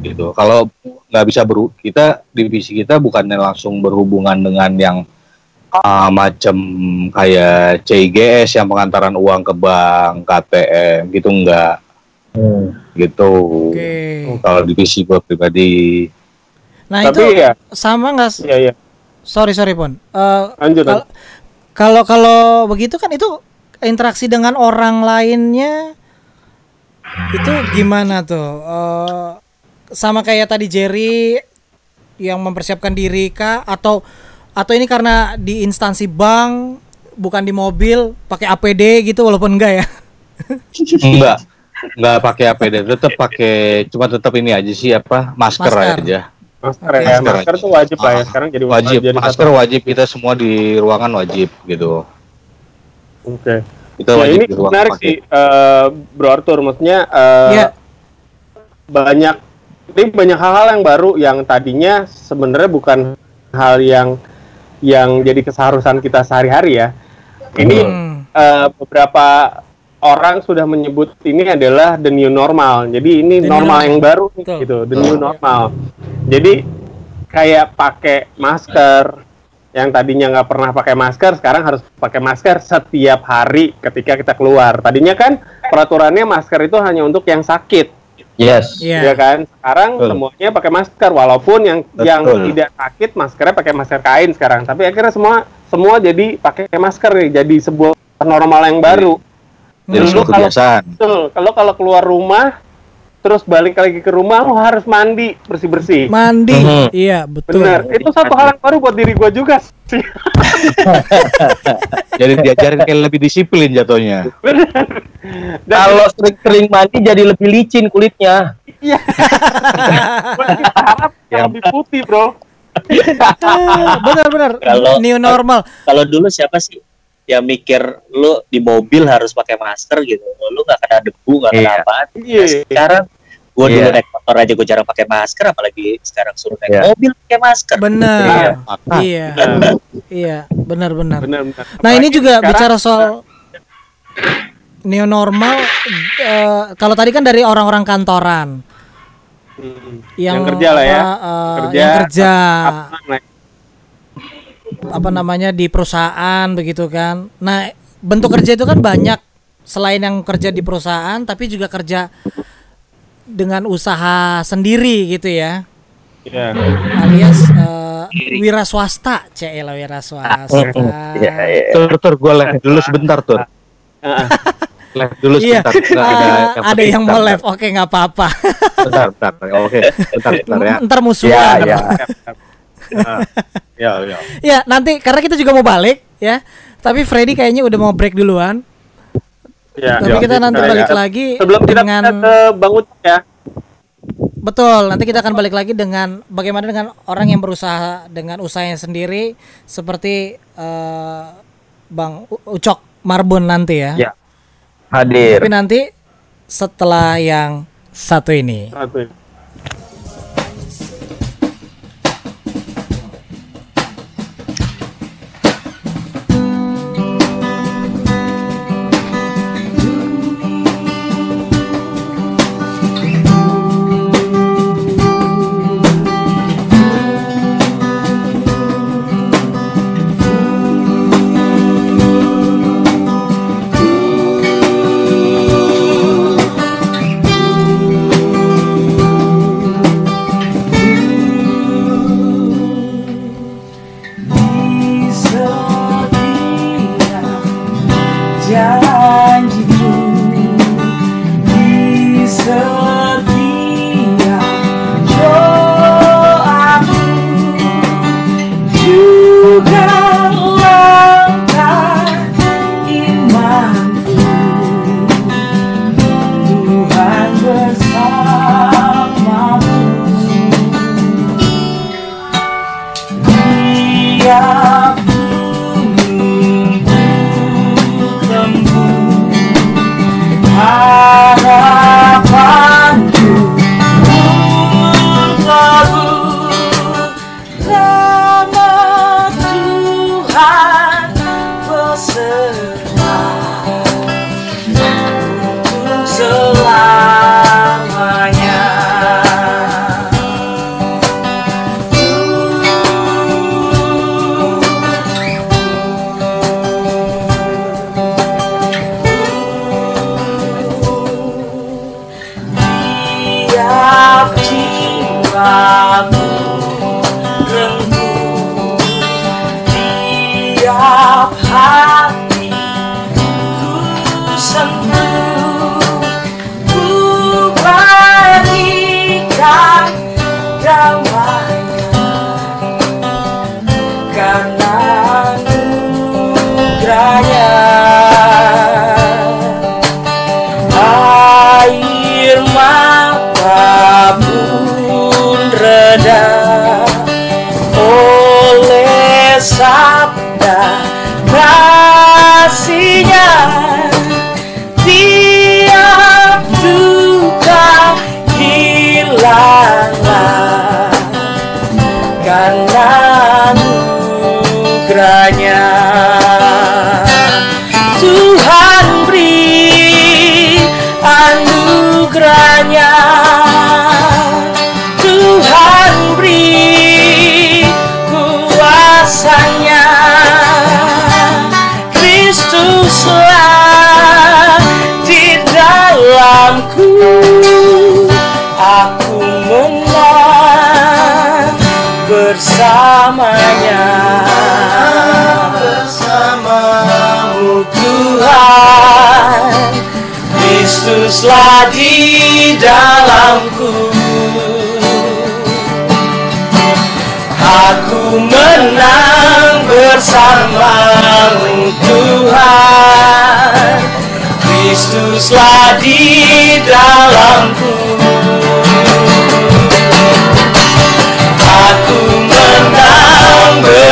gitu kalau nggak bisa beru kita divisi kita bukannya langsung berhubungan dengan yang uh, macam kayak CIGS yang pengantaran uang ke bank KTM gitu enggak Hmm. gitu Oke. kalau divisi gue pribadi Nah, Tapi itu ya, sama nggak? iya iya. Sorry, sorry, Pon. Eh, Lanjut. Kal- lanjut. Kalau kalau begitu kan itu interaksi dengan orang lainnya itu gimana tuh? Eh, sama kayak tadi Jerry yang mempersiapkan diri kah atau atau ini karena di instansi bank bukan di mobil pakai APD gitu walaupun enggak ya? enggak enggak pakai APD tetap pakai cuma tetap ini aja sih apa masker, Masker. aja Masker ya, Masker masker tuh wajib lah ya. Ah, Sekarang jadi wajib jadi masker satu. wajib kita semua di ruangan wajib gitu Oke. kita Ya, wajib ini menarik pakai. sih, eh, Bro Arthur. Maksudnya eh, Iya. banyak ini banyak hal-hal yang baru yang tadinya sebenarnya bukan hal yang yang jadi keseharusan kita sehari-hari ya. Ini Hmm. eh, beberapa orang sudah menyebut ini adalah the new normal. Jadi ini The new normal yang baru nih, Betul. gitu, the new normal. Jadi kayak pakai masker yang tadinya nggak pernah pakai masker, sekarang harus pakai masker setiap hari ketika kita keluar. Tadinya kan peraturannya masker itu hanya untuk yang sakit. Yes. Iya. ya kan sekarang Betul. semuanya pakai masker walaupun yang yang Betul. tidak sakit maskernya pakai masker kain sekarang tapi akhirnya semua semua jadi pakai masker nih jadi sebuah normal yang baru Jadi suatu kalau- kebiasaan. betul kalau kalau keluar rumah terus balik lagi ke rumah lo harus mandi bersih bersih Mandi. Mhm. Iya, betul. benar itu satu hal yang baru buat diri gua juga sih [LAUGHS] Jadi diajarin kayak lebih disiplin jatuhnya. Dan Kalau sering-sering mandi jadi lebih licin kulitnya. iya [LAUGHS] harap yang Yang- lebih putih bro Benar-benar. Kalau- New normal. Kalau dulu siapa sih yang mikir lu di mobil harus pakai masker gitu. Lu nggak kena debu, nggak kena Iya. apa. Iya. sekarang gua dulu Iya. naik motor aja gua jarang pakai masker apalagi sekarang suruh naik Iya. mobil pakai masker. Benar. Iya. Iya. Iya, benar-benar. benar benar Nah ini juga sekarang- bicara soal new normal. eh, kalau tadi kan dari orang-orang kantoran Hmm. yang, yang, kerja lah ya eh, kerja yang kerja apa- apa- apa namanya di perusahaan begitu kan. Nah bentuk kerja itu kan banyak selain yang kerja di perusahaan tapi juga kerja dengan usaha sendiri gitu ya Iya. alias eh, wira swasta cila wira swasta Iya, iya. Tur, tur, gue live dulu sebentar tuh. Heeh. [LAUGHS] Live dulu iya sebentar. Eh, ada yang mau Bentar, live oke nggak apa-apa Bentar, bentar. Oke, bentar, bentar ya. ntar musuhan Iya, iya. Ya, ya. Ya, nanti karena kita juga mau balik ya. Tapi Freddy kayaknya udah mau break duluan. Ya, Tapi ya, kita nanti ya, balik ya. lagi sebelum kita dengan pindah ke Bang Ucok ya betul. Nanti kita akan balik lagi dengan bagaimana dengan orang yang berusaha dengan usahanya sendiri seperti eh, Bang U- Ucok Marbun nanti ya. Ya. Hadir. Tapi nanti setelah yang satu ini. Satu ini. já.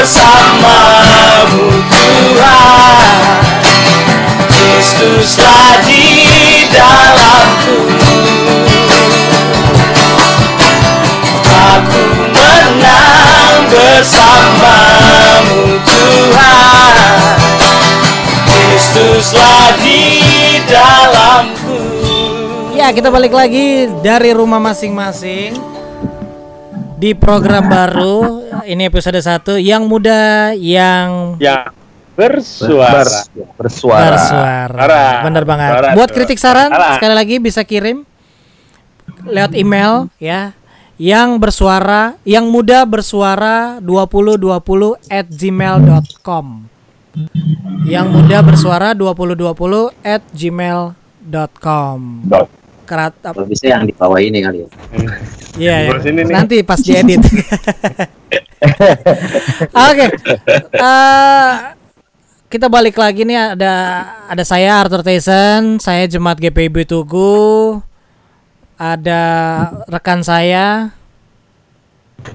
Bersamamu Tuhan. Kristuslah di dalamku. Aku menang bersamamu Tuhan. Kristuslah di dalamku. Ya, kita balik lagi dari rumah masing-masing di program [LAUGHS] baru. Ini episode 1 yang muda yang Yang bersuara. bersuara. bersuara. Suara. Bener banget. Suara, Buat kritik saran Suara. sekali lagi bisa kirim lewat email ya. Yang bersuara, yang muda bersuara 2020 at gmail.com Yang muda bersuara 2020 at gmail.com Kerat, ap- Kalau bisa yang di bawah ini kali ya. Iya, ya. Terus ini nih. nanti pas diedit. [LAUGHS] Oke, Eh, kita balik lagi nih. Ada ada saya Arthur Tyson, saya Jemaat GPIB Tugu, ada rekan saya,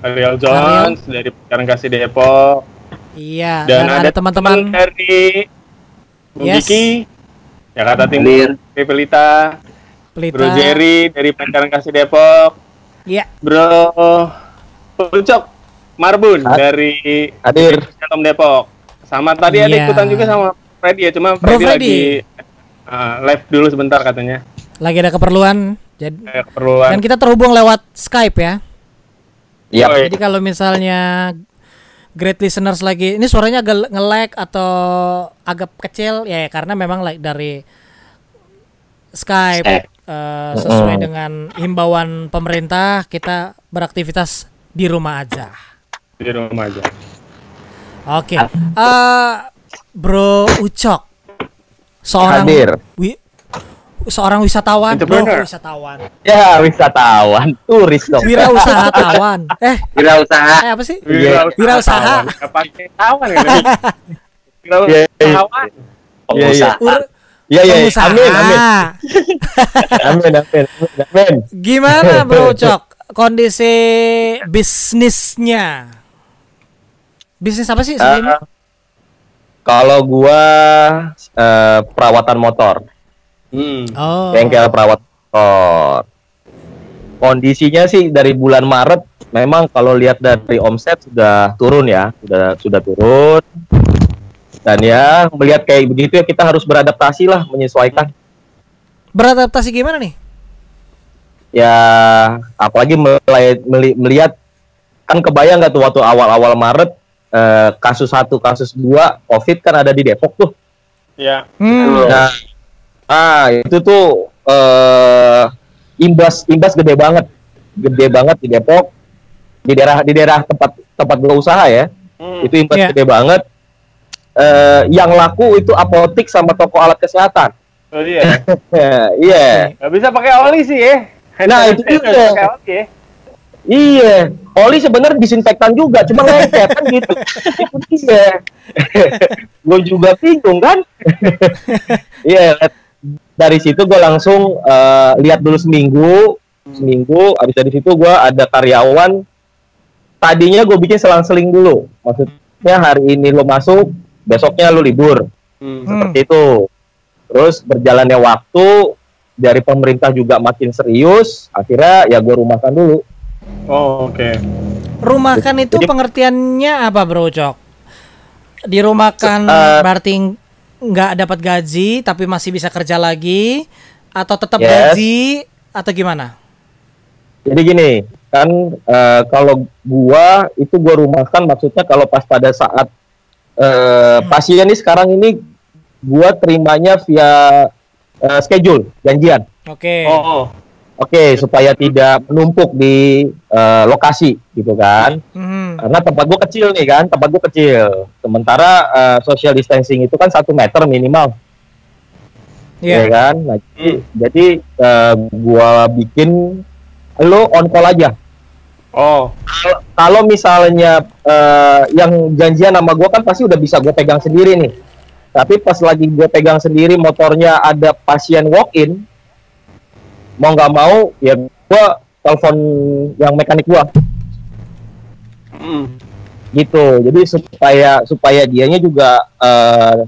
Ariel Jones dari Pekaran Kasih Depok. Iya, dan, dan, ada teman-teman, dari Bung Yes. Kiki Jakarta. Timur Pelita pelita, Bro Jerry dari Pekaran Kasih Depok iya, Bro Pucok Marbun Had- dari Hadir. Shalom Depok sama tadi ada Iya. ikutan juga sama Freddy ya cuma Bro Freddy, Freddy. lagi uh, live dulu sebentar katanya lagi ada keperluan, jadi Kayak keperluan dan kita terhubung lewat Skype ya. Iya. Oh, iya. Jadi kalau misalnya great listeners lagi ini suaranya agak nge-lag atau agak kecil ya karena memang like dari Skype Skype. Eh, sesuai Mm. dengan himbauan pemerintah kita beraktivitas di rumah aja. di rumah aja Oke. Eh, Bro Ucok seorang Hadir. wi- seorang wisatawan, bro, wisatawan. Ya, wisatawan, turis dong. Wira usahatawan. [LAUGHS] Eh, Kira usaha eh apa sih? Iya. Wirausaha. Nggak pakai tawan kan [LAUGHS] Iya, iya. Iya, iya. pengusaha. Iya, iya. Amin, [LAUGHS] amin. Amin, amin. Amin. Gimana [LAUGHS] Bro Cok kondisi bisnisnya? Bisnis apa sih sebelumnya? Eh, Kalau gua eh, perawatan motor, hmm. oh. bengkel perawat motor. Kondisinya sih dari bulan Maret memang kalau lihat dari omset sudah turun ya, sudah sudah turun. Dan ya melihat kayak begitu ya kita harus beradaptasi lah, menyesuaikan. Beradaptasi gimana nih? Ya apalagi mulai meli- melihat kan kebayang nggak tuh waktu awal-awal Maret eh, kasus satu kasus dua COVID kan ada di Depok tuh. ya Hmm. Nah, ah itu tuh eh imbas imbas gede banget, gede banget di Depok, di daerah di daerah tempat tempat gua usaha ya, Hmm. itu imbas Iya. gede banget. Eh yang laku itu apotik sama toko alat kesehatan. oh iya [LAUGHS] Iya, nggak bisa pakai oli sih ya Nah, itu pakai oli ya iya. Oli sebenarnya disinfektan juga, cuma lengket kan gitu. itu dia. gue juga bingung kan. [LAUGHS] Iya, liat- dari situ gue langsung eh, lihat dulu seminggu, seminggu. Abis dari situ gue ada karyawan. Tadinya gue bikin selang-seling dulu. Maksudnya hari ini lo masuk, besoknya lo libur. Hmm. Seperti itu. Terus berjalannya waktu dari pemerintah juga makin serius. Akhirnya ya gue rumahkan dulu. oh oke Rumahkan itu Jadi- pengertiannya apa Bro Cok? Dirumahkan Eh, berarti nggak dapat gaji tapi masih bisa kerja lagi atau tetap Yes. gaji atau gimana? Jadi gini, kan eh, kalau gua itu gua rumahkan maksudnya kalau pas pada saat eh, pasien ini sekarang ini gua terimanya via eh, schedule janjian. Oke. oh Oke, supaya tidak menumpuk di eh, lokasi gitu kan. Mhm. Karena tempat gua kecil nih kan, tempat gua kecil. Sementara eh, social distancing itu kan satu meter minimal. Iya. ya kan nah, jadi, jadi eh, gua bikin lo on call aja Oh, Kalau- misalnya eh, yang janjian sama gua kan pasti udah bisa gue pegang sendiri nih. Tapi pas lagi gue pegang sendiri motornya ada pasien walk in mau nggak mau ya gua telepon yang mekanik gua. Mm. gitu. Jadi supaya supaya dianya juga eh,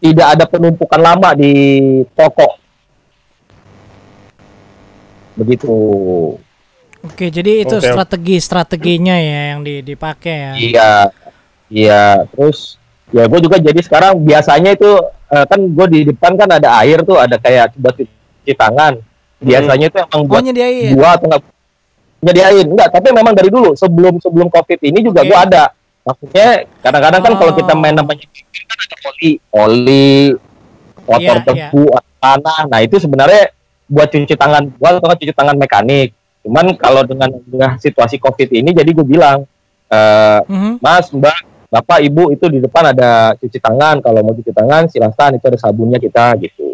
tidak ada penumpukan lama di toko. Begitu Oke, jadi itu Oke. strategi strateginya ya yang di, dipakai ya. iya iya terus ya gue juga jadi sekarang biasanya itu eh, kan gue di depan kan ada air tuh ada kayak buat cuci tangan biasanya itu emang Oh buat nyediain. gua atau enggak nyediain enggak tapi memang dari dulu sebelum sebelum covid ini juga Oke. gua ada maksudnya kadang-kadang kan kalau kita main Oh. namanya kan ada oli oli kotor Iya, debu tanah nah itu sebenarnya buat cuci tangan gua atau nggak cuci tangan mekanik cuman kalau dengan, situasi covid ini jadi gue bilang eh, Mhm. mas mbak bapak ibu itu di depan ada cuci tangan kalau mau cuci tangan silahkan itu ada sabunnya kita gitu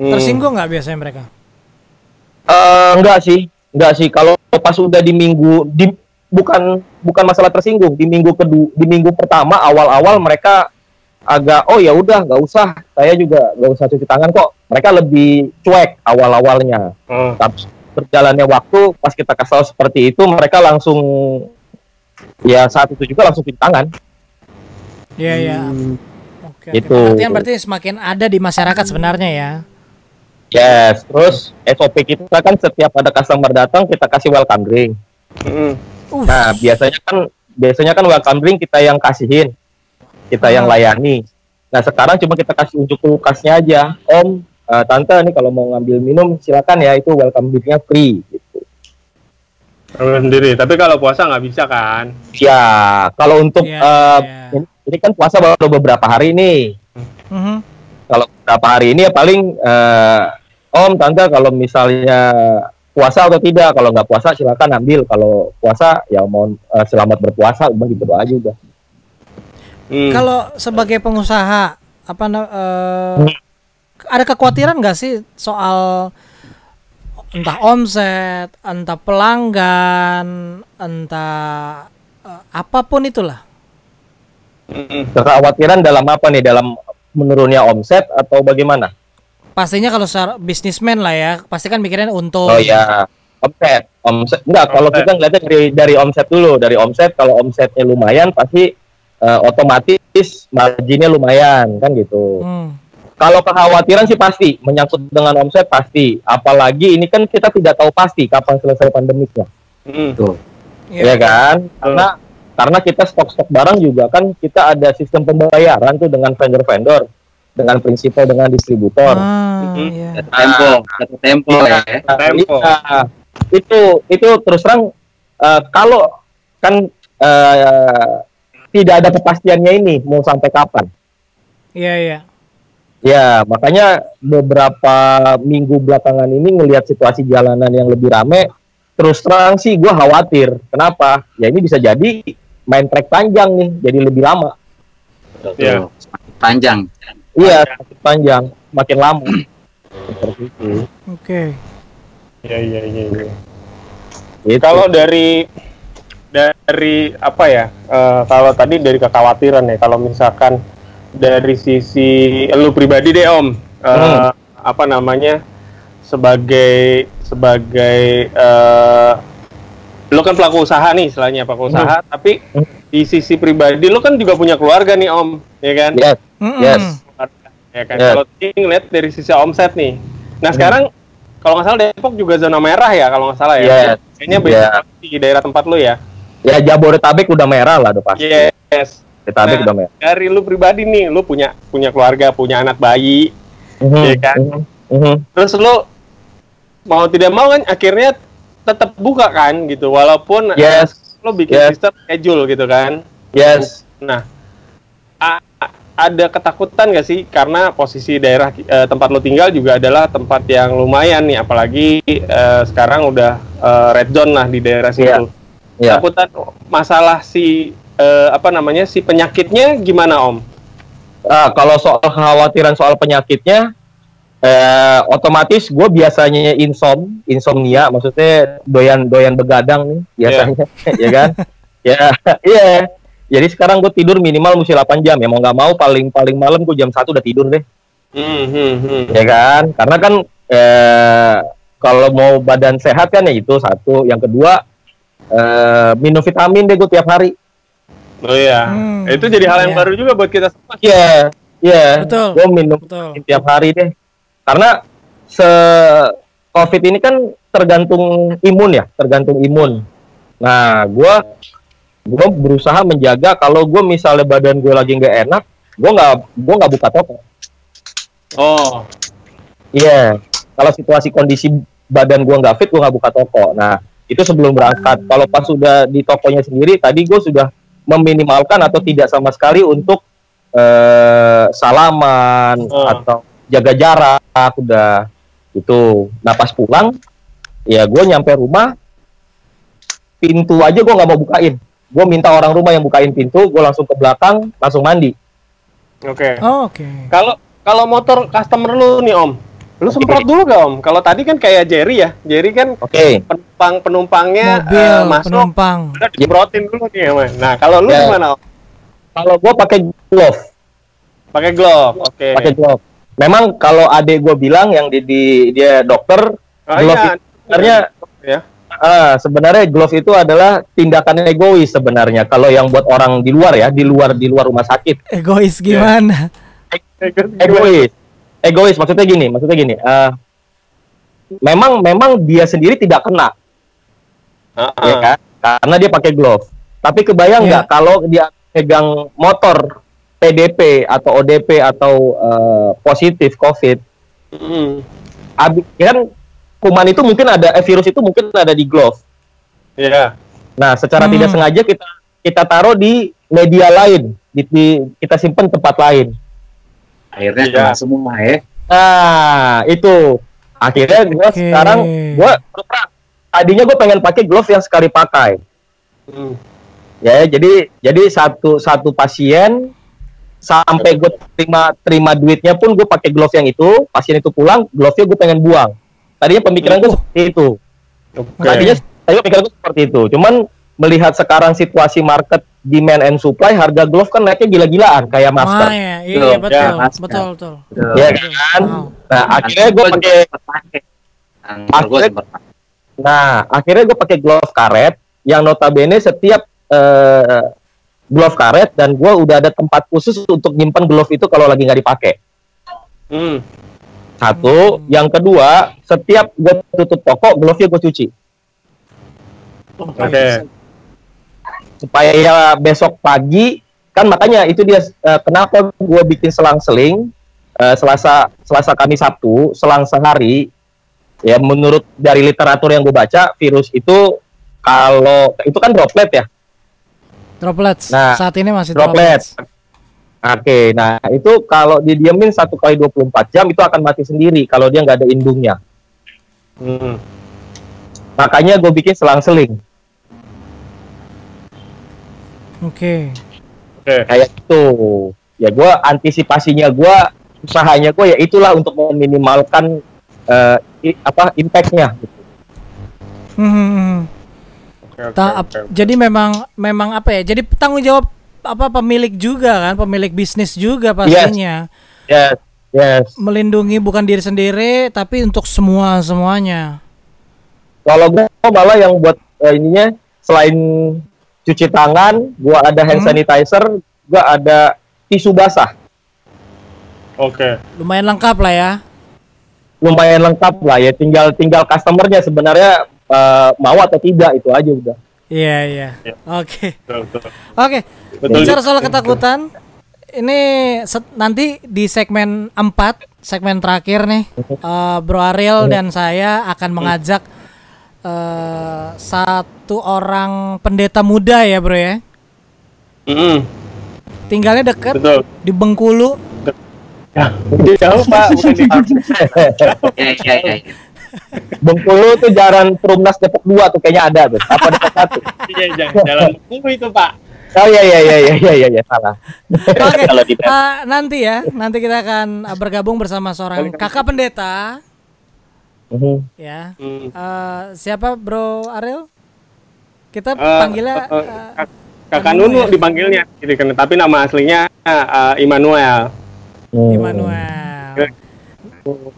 Hmm. Tersinggung nggak biasanya mereka? Eh, enggak sih, enggak sih. Kalau pas udah di minggu di bukan bukan masalah tersinggung di minggu kedua di minggu pertama awal-awal mereka agak oh ya udah nggak usah saya juga nggak usah cuci tangan kok mereka lebih cuek awal-awalnya Hmm. tapi berjalannya waktu pas kita kasih tahu seperti itu mereka langsung ya saat itu juga langsung cuci tangan Iya iya. Hmm. Gitu. Pengertian berarti semakin ada di masyarakat sebenarnya ya. yes terus SOP kita kan setiap ada customer datang kita kasih welcome drink Mm. Uh, Nah, biasanya kan biasanya kan welcome drink kita yang kasihin. Kita yang Ah. layani. Nah, sekarang cuma kita kasih unjuk kulkasnya aja. Om, eh, tante nih kalau mau ngambil minum silakan ya itu welcome drinknya free gitu. Sendiri. Tapi kalau puasa nggak bisa kan? Ya, kalau untuk Iya, eh, iya. ini, ini kan puasa baru beberapa hari nih. mhm. Kalau beberapa hari ini ya paling eh, Om, tante kalau misalnya puasa atau tidak, kalau nggak puasa silakan ambil. Kalau puasa ya mohon eh, selamat berpuasa, udah gitu doa aja udah. Hmm. Kalau sebagai pengusaha apa eh, ada kekhawatiran nggak sih soal entah omset, entah pelanggan, entah eh, apa pun itulah. Mm. kekhawatiran dalam apa nih dalam menurunnya omset atau bagaimana Pastinya kalau secara bisnismen lah ya, pasti kan mikirin untung. oh ya omset omset enggak kalau kita ngeliatnya dari dari omset dulu dari omset kalau omsetnya lumayan pasti eh, otomatis marginnya lumayan kan gitu Hmm. kalau kekhawatiran sih pasti menyangkut dengan omset pasti apalagi ini kan kita tidak tahu pasti kapan selesai pandemiknya Mm. Iya. ya kan karena karena kita stok-stok barang juga kan kita ada sistem pembayaran tuh dengan vendor-vendor dengan prinsipal dengan distributor Ah, Mhm. iya. tempo satu tempo ya Tempo. Iya. itu itu terus terang eh, kalau kan eh, tidak ada kepastiannya ini mau sampai kapan Iya, iya. ya makanya beberapa minggu belakangan ini ngelihat situasi jalanan yang lebih rame terus terang sih gue khawatir kenapa ya ini bisa jadi main track panjang nih jadi lebih lama Iya. Panjang iya panjang makin lama Oke. Iya iya iya. iya. Gitu. Kalau dari dari apa ya? eh, kalau tadi dari kekhawatiran ya. Kalau misalkan dari sisi lu pribadi deh Om, eh, Hmm. apa namanya? Sebagai sebagai eh, lu kan pelaku usaha nih, istilahnya pelaku usaha, tapi Hmm. di sisi pribadi lu kan juga punya keluarga nih Om, ya kan? yes Mm-mm. yes ya kan Ya. kalau ngeliat dari sisi omset nih nah sekarang kalau nggak salah Depok juga zona merah ya kalau nggak salah ya Yes. kayaknya Ya. di daerah tempat lu ya ya Jabodetabek udah merah lah udah pasti yes Jabodetabek Nah. udah merah dari lu pribadi nih lu punya punya keluarga punya anak bayi Mhm, Iya kan? mhm, mhm. terus lu mau tidak mau kan akhirnya tetap buka kan gitu walaupun yes eh, lu bikin Yes. sistem schedule gitu kan yes Nah, a- ada ketakutan nggak sih karena posisi daerah eh, tempat lo tinggal juga adalah tempat yang lumayan nih, apalagi eh, sekarang udah eh, red zone lah di daerah situ. Iya. Ketakutan masalah si eh, apa namanya si penyakitnya gimana om? Ah, kalau soal kekhawatiran soal penyakitnya, eh, otomatis gue biasanya insom, insomnia, maksudnya doyan doyan begadang nih biasanya, [LAUGHS] ya kan? ya, [LAUGHS] iya. Jadi sekarang gue tidur minimal mesti 8 jam ya mau nggak mau paling paling malam gue jam satu udah tidur deh, hmm, hmm. ya kan? Karena kan eh, kalau mau badan sehat kan ya itu satu, yang kedua eh, minum vitamin deh gue tiap hari. Oh iya. Hmm, Itu jadi hal yang iya. baru juga buat kita semua. Iya, iya. Betul. Gue minum Betul. tiap hari deh. Karena se COVID ini kan tergantung imun ya, tergantung imun. Nah, gue gue berusaha menjaga kalau gue misalnya badan gue lagi nggak enak, gue nggak gue nggak buka toko. Oh. Iya. Kalau situasi kondisi badan gue nggak fit, gue nggak buka toko. Nah, itu sebelum berangkat. Kalau pas sudah di tokonya sendiri, tadi gue sudah meminimalkan atau tidak sama sekali untuk eh, salaman Oh. atau jaga jarak, udah itu. Nah, pas pulang, ya gue nyampe rumah, pintu aja gue nggak mau bukain. Gue minta orang rumah yang bukain pintu, gue langsung ke belakang, langsung mandi. Oke. Oh, Oke. Kalau kalau motor customer lu nih Om, lu semprot dulu gak Om? Kalau tadi kan kayak Jerry ya, Jerry kan Oke. penumpang penumpangnya Mobil eh, masuk penumpang. udah disemprotin dulu nih ya. Nah kalau lu Ya. gimana Om? Kalau gue pakai glove, Pakai glove, oke. pakai glove. Memang kalau adik gue bilang yang di, di- dia dokter, Oh, glove iya. itu sebenarnya ya. ah, sebenarnya glove itu adalah tindakan egois sebenarnya. Kalau yang buat orang di luar ya, di luar di luar rumah sakit, Egois gimana? egois. Egois maksudnya gini, maksudnya gini. ah, memang memang dia sendiri tidak kena, Ah, ya ah. kan? Karena dia pakai glove. Tapi kebayang Iya. nggak kalau dia pegang motor PDP atau ODP atau eh, positif COVID, Mm. abis kan kuman itu mungkin ada eh, virus itu mungkin ada di glove. Iya. Nah, secara Hmm. tidak sengaja kita kita taruh di media lain, di, di- kita simpan tempat lain. Akhirnya Iya. kena semua ya. Nah, itu akhirnya gue Oke. sekarang gue tadinya gue pengen pakai glove yang sekali pakai. Mm. Ya, jadi jadi satu satu pasien sampai gue terima terima duitnya pun gue pakai glove yang itu, pasien itu pulang, glove-nya gue pengen buang. Tadinya pemikiran gue Oh. seperti itu. Oke. Tadinya tadinya pemikiran gue seperti itu. Cuman melihat sekarang situasi market demand and supply, harga glove kan naiknya gila-gilaan kayak masker. Wah, ya, iya, Betul. betul, Ya, masker. betul, betul. Ya kan? Wow. Nah, akhirnya gue pakai Akhirnya- pakai. Nah, akhirnya gue pakai glove karet yang notabene setiap eh, glove karet dan gue udah ada tempat khusus untuk nyimpan glove itu kalau lagi nggak dipakai. Mm. Satu, Hmm. yang kedua, setiap gue tutup toko, glove-nya gue cuci Oke. Supaya ya besok pagi kan makanya itu dia eh, kenapa gue bikin selang-seling eh, Selasa Selasa Kamis Sabtu selang sehari ya menurut dari literatur yang gue baca virus itu kalau itu kan droplet ya Droplets. Nah, Saat ini masih droplet. droplets. Oke, nah itu kalau didiemin satu kali 24 jam itu akan mati sendiri kalau dia nggak ada indungnya. Mm. Makanya gue bikin selang-seling Oke. Oke. kayak itu. Ya gue antisipasinya gue usahanya gue ya itulah untuk meminimalkan eh, i- apa impactnya. Hmm. Oke, oke, Ta- oke. Jadi memang memang apa ya? Jadi tanggung jawab apa pemilik juga kan, pemilik bisnis juga pastinya. Yes, yes. Melindungi bukan diri sendiri tapi untuk semua semuanya. Kalau gue malah yang buat eh, ininya selain cuci tangan, gue ada hand Hmm. sanitizer, gue ada tisu basah. Oke. Lumayan lengkap lah ya. lumayan lengkap lah ya tinggal tinggal customernya sebenarnya eh, mau atau tidak itu aja udah Iya, iya. Iya. Oke. Oke. Bicara soal ketakutan, ini set- nanti di segmen 4, segmen terakhir nih, eh, Bro Ariel dan saya akan mengajak eh, satu orang pendeta muda ya, Bro ya. Mm. Tinggalnya deket Betul. di Bengkulu. Jauh Pak, bukan di Ya, ya, ya, ya. Bengkulu tuh jalan Perumnas Depok 2 tuh kayaknya ada tuh apa Depok 1 Iya, jangan jalan Bengkulu itu Pak. Oh iya iya iya iya iya iya iya, salah. Oke, Kalau di eh, nanti ya, nanti kita akan bergabung bersama seorang kakak pendeta, Mhm. ya. Hmm. Eh, siapa Bro Ariel? Kita Eh, panggilnya eh, eh, kak- kakak Nunu ya? dipanggilnya gitu kan tapi nama aslinya eh, Immanuel Hmm. Immanuel. kakak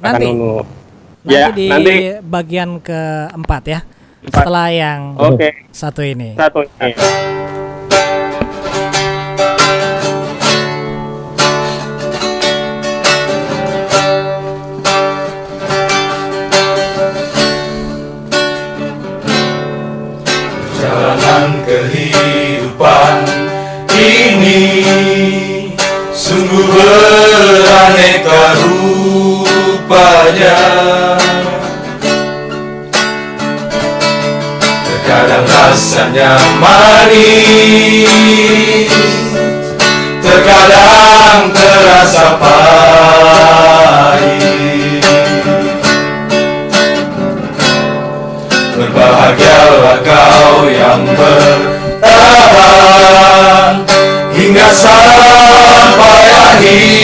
Nanti. Nunu Nanti ya di nanti bagian keempat ya. Empat. Setelah yang oke satu ini. satu ini rupanya. Terkadang rasanya manis, terkadang terasa pahit. Berbahagialah kau yang bertahan Hingga sampai akhirnya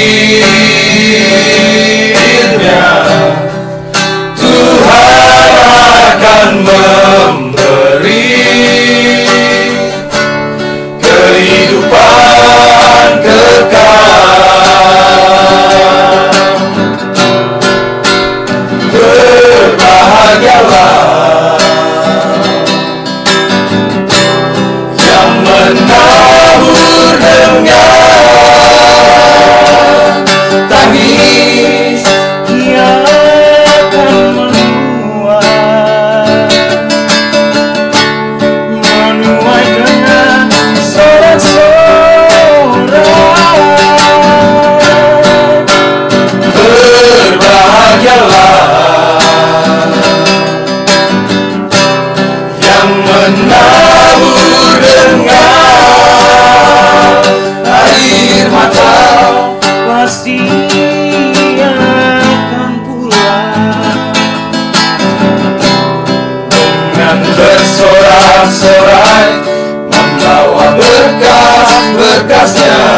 bersorak-sorai membawa berkas-berkasnya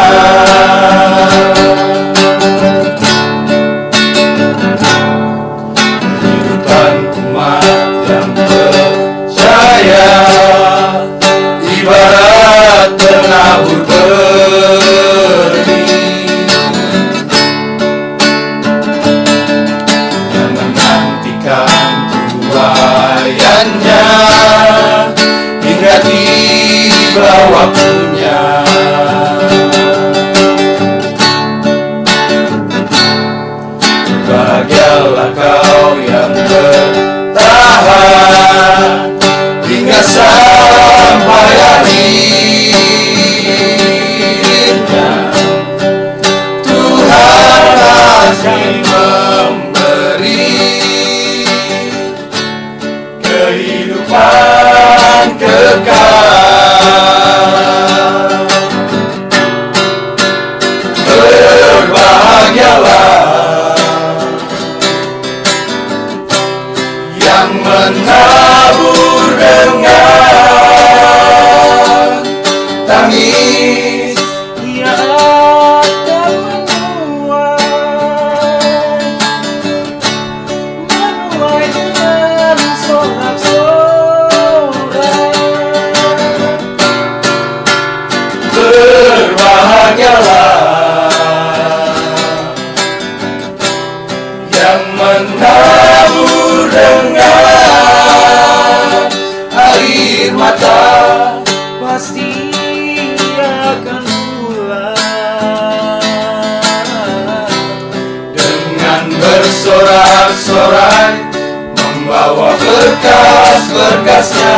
berkas-berkasnya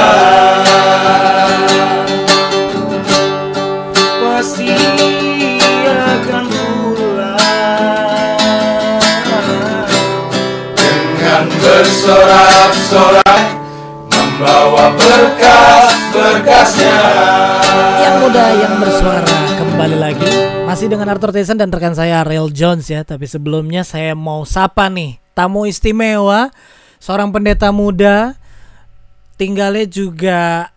pasti akan pulang. Dengan bersorak-sorai membawa berkas-berkasnya Yang muda yang bersuara kembali lagi. Masih dengan Arthur Tyson dan rekan saya Ariel Jones ya. Tapi sebelumnya saya mau sapa nih tamu istimewa seorang pendeta muda tinggalnya juga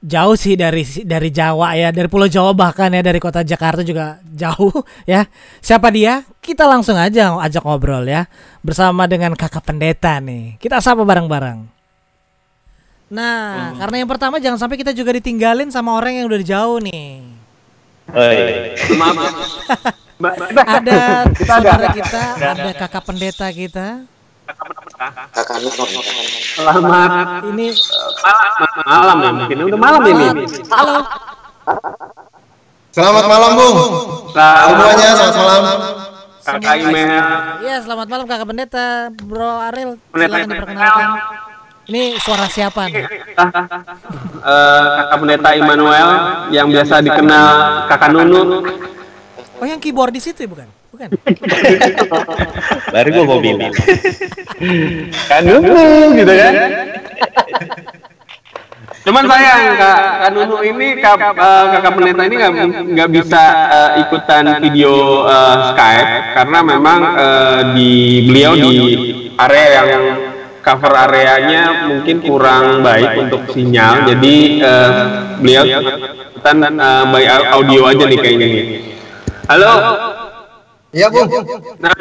jauh sih dari dari Jawa ya, dari Pulau Jawa bahkan ya dari kota Jakarta juga jauh ya. Siapa dia? Kita langsung aja ajak ngobrol ya bersama dengan Kakak Pendeta nih. Kita sapa bareng-bareng. Nah, karena yang pertama jangan sampai kita juga ditinggalin sama orang yang udah jauh nih. Oh, iya. Maaf. [LAUGHS] Ada saudara kita, ada kakak pendeta kita. Selamat Ini malam ya mungkin udah malam ini. halo. Selamat malam, Bung. Semuanya selamat malam. Kakak Imel. Iya, selamat malam kakak pendeta, Bro Ariel. Pendeta Silakan diperkenalkan. Ini suara siapa nih? Eh, kakak pendeta Immanuel yang biasa dikenal kakak Nunu. Oh, yang keyboard di situ ya, bukan? Bukan. [LAUGHS] Baru gua mau bilang. Kak Nunu gitu kan. Cuman sayang kak, kak Nunu ini kak, eh, kakak pendeta ini nggak nggak bisa eh, ikutan video eh, Skype karena memang eh, di beliau di area yang cover areanya mungkin kurang baik untuk sinyal. Jadi eh, beliau ikutan eh, by audio aja nih kayaknya nih. Halo. Iya, Bung. Nah,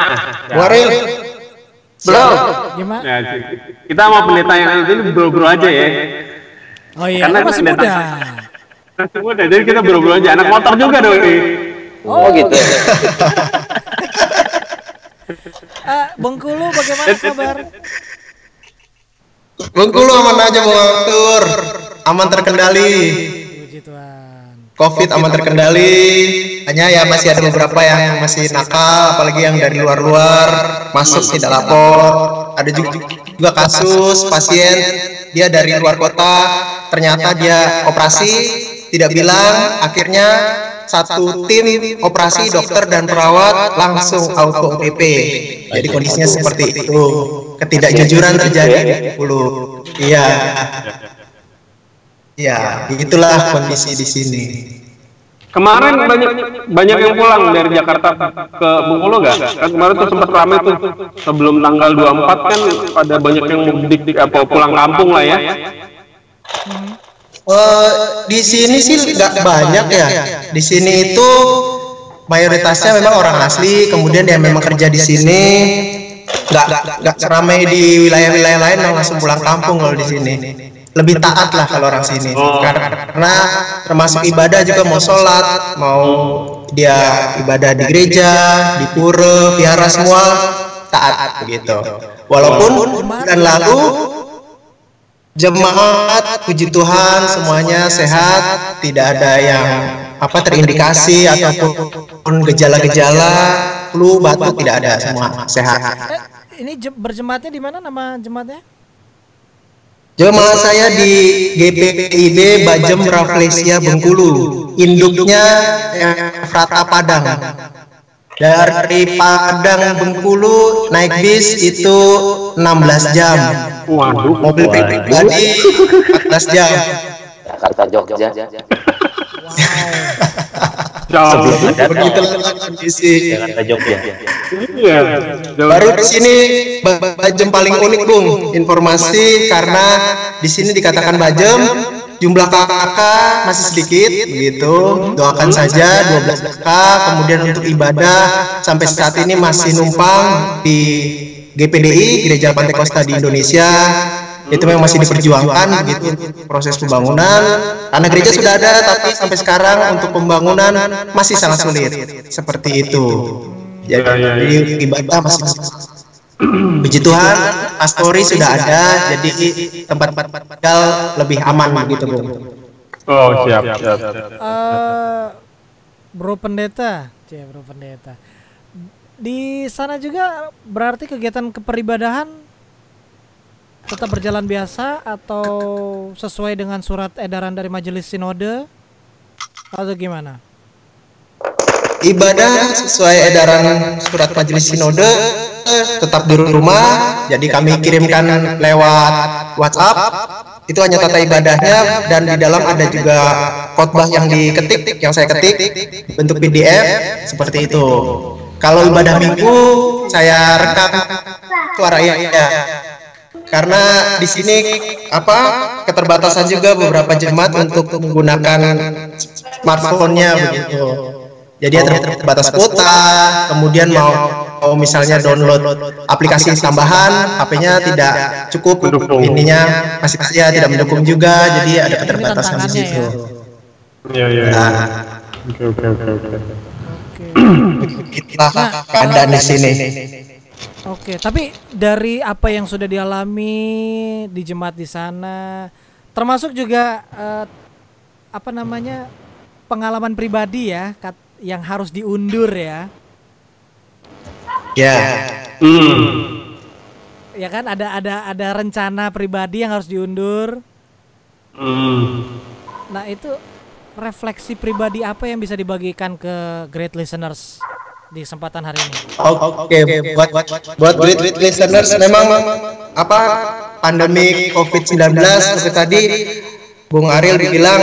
Bung Ariel. belum. Gimana? Ya, kita mau pendeta yang ini bro-bro aja ya. Oh iya, Karena oh, masih muda. Udah, jadi kita bro-bro aja. Anak motor juga dong ini. Oh, gitu. Eh, [LAUGHS] Bengkulu bagaimana kabar? Bengkulu aman aja, Bung Arthur. Aman terkendali. Puji Tuhan. Covid aman terkendali. Hanya ya masih ada beberapa yang masih nakal, apalagi yang dari luar-luar masuk tidak lapor. Ada juga, juga kasus pasien dia dari luar kota, ternyata dia operasi tidak bilang, akhirnya satu tim operasi dokter dan perawat langsung auto OTP. Jadi kondisinya seperti itu. Ketidakjujuran terjadi di Bengkulu. Iya. Ya, itulah kondisi di sini. Kemarin banyak banyak yang pulang dari Jakarta ke Bengkulu nggak? Kan kemarin tuh sempat ramai tuh sebelum tanggal 24 kan pada banyak yang mudik apa pulang kampung lah ya. Eh, di sini sih nggak banyak ya. Di sini itu mayoritasnya memang orang asli, kemudian yang memang kerja di sini nggak nggak seramai di wilayah-wilayah lain yang langsung pulang kampung kalau di sini. Lebih taat lah kalau orang sini, karena termasuk ibadah juga mau sholat, mau dia ibadah di gereja, di pura, vihara semua taat begitu. Walaupun bulan lalu jemaat puji Tuhan semuanya sehat tidak ada yang apa terindikasi ataupun gejala-gejala flu batuk tidak ada semua sehat. Eh, ini jem- berjemaatnya di mana nama jemaatnya? Jemaat saya di GPIB Bajem Raflesia Bengkulu. Induknya Efrata Padang. Dari Padang Bengkulu naik bis itu 16 jam. Waduh. mobil pribadi 14 jam. Jakarta Jogja. [LAUGHS] Jauh. begitulah kondisi Jakarta Jogja. Iya. Baru di sini ba- ba- Bajem paling unik Bung informasi karena di sini dikatakan Bajem jumlah kakak masih sedikit begitu doakan saja 12 kakak kemudian untuk ibadah sampai saat ini masih numpang di GPDI Gereja Pantai Costa di Indonesia itu memang masih diperjuangkan begitu proses pembangunan karena gereja sudah ada tapi sampai sekarang untuk pembangunan masih sangat sulit seperti itu jadi ibadah masih Puji Tuhan, Astori sudah ada, jadi tempat tinggal lebih aman gitu, Bung. Oh, siap, siap. Eh, Bro Pendeta, Cie, Bro Pendeta. Di sana juga berarti kegiatan keperibadahan tetap berjalan biasa atau sesuai dengan surat edaran dari Majelis Sinode atau gimana? Ibadah sesuai edaran surat Majelis Sinode tetap di rumah, jadi kami kirimkan lewat WhatsApp. Itu hanya tata ibadahnya dan di dalam ada juga khotbah yang diketik, yang saya ketik bentuk PDF seperti itu. Kalau ibadah minggu saya rekam suara iya. Karena di sini apa keterbatasan juga beberapa jemaat untuk menggunakan smartphone-nya begitu. Jadi ya ter- terbatas kuota, kemudian mau mau misalnya download aplikasi tambahan, HP-nya tidak cukup Mendukung. ininya masih saja tidak mendukung juga, jadi ada keterbatasan di situ. Iya iya. iya. Nah, Oke oke oke oke. Itulah keadaan di sini. Oke, tapi dari apa yang sudah dialami di jemaat di sana, termasuk juga eh, apa namanya pengalaman pribadi ya, kat- yang harus diundur ya, Ya. Hmm. ya kan ada ada ada rencana pribadi yang harus diundur. Hmm. Nah itu refleksi pribadi apa yang bisa dibagikan ke great listeners di kesempatan hari ini? Oke, buat buat great listeners memang apa pandemi COVID-19 seperti tadi Bung Ariel bilang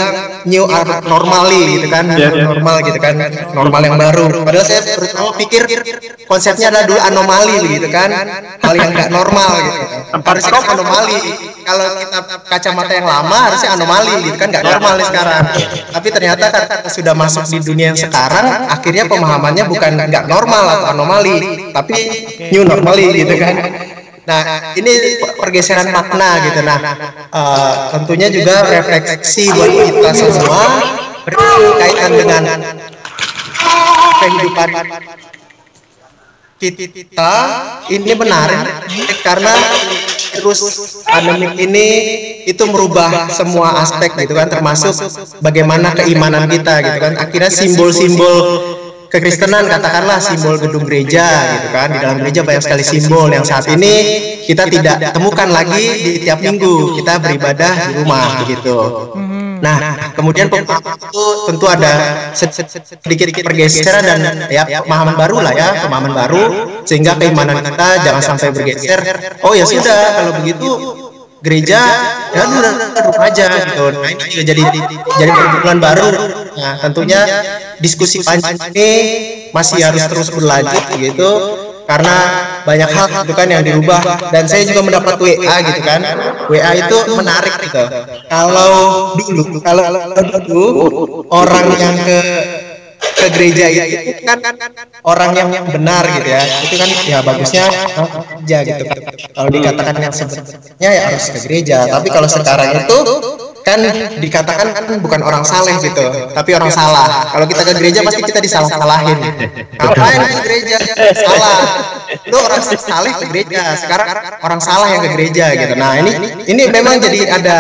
new normally gitu kan, Iya, iya. normal gitu kan, normal yang baru. Padahal saya pertama pikir konsepnya adalah dulu anomali gitu kan, hal yang nggak normal gitu. Harusnya kan anomali. Kalau kita kacamata yang lama harusnya anomali gitu kan, nggak normal nih sekarang. Tapi ternyata karena sudah masuk di dunia yang sekarang, akhirnya pemahamannya bukan nggak normal atau anomali, tapi new normally gitu kan. Nah, ini pergeseran makna gitu. Nah, eh, tentunya juga refleksi buat kita semua berkaitan dengan kehidupan kita ini menarik karena virus pandemik ini itu merubah semua aspek gitu kan termasuk bagaimana keimanan kita gitu kan akhirnya simbol-simbol kekristenan katakanlah simbol gedung gereja gitu kan. Di dalam gereja banyak sekali simbol yang saat ini kita tidak temukan lagi di tiap minggu. kita beribadah di rumah begitu nah kemudian pemahaman itu tentu ada sed- sed- sed- sedikit pergeseran dan ya pemahaman baru lah ya pemahaman baru sehingga keimanan kita jangan sampai bergeser. oh ya sudah. kalau begitu gereja udah rumah aja gitu. Nah ini juga jadi jadi perkumpulan baru. Nah tentunya diskusi panjang ini masih harus terus berlanjut gitu karena banyak hal gitu kan yang dirubah. Dan saya juga mendapat WA gitu kan. WA itu menarik gitu. Kalau dulu kalau dulu orang yang ke ke gereja itu kan orang yang benar gitu ya. Itu kan ya bagusnya aja gitu kan. Kalau dikatakan yang sebenarnya ya harus ke gereja. Tapi kalau sekarang itu kan dikatakan kan bukan orang saleh gitu tapi orang salah. Kalau kita ke gereja pasti kita disalah-salahin. Ngapain ke gereja? Salah. Lu orang saleh ke gereja sekarang orang salah yang ke gereja gitu. Nah ini ini memang jadi ada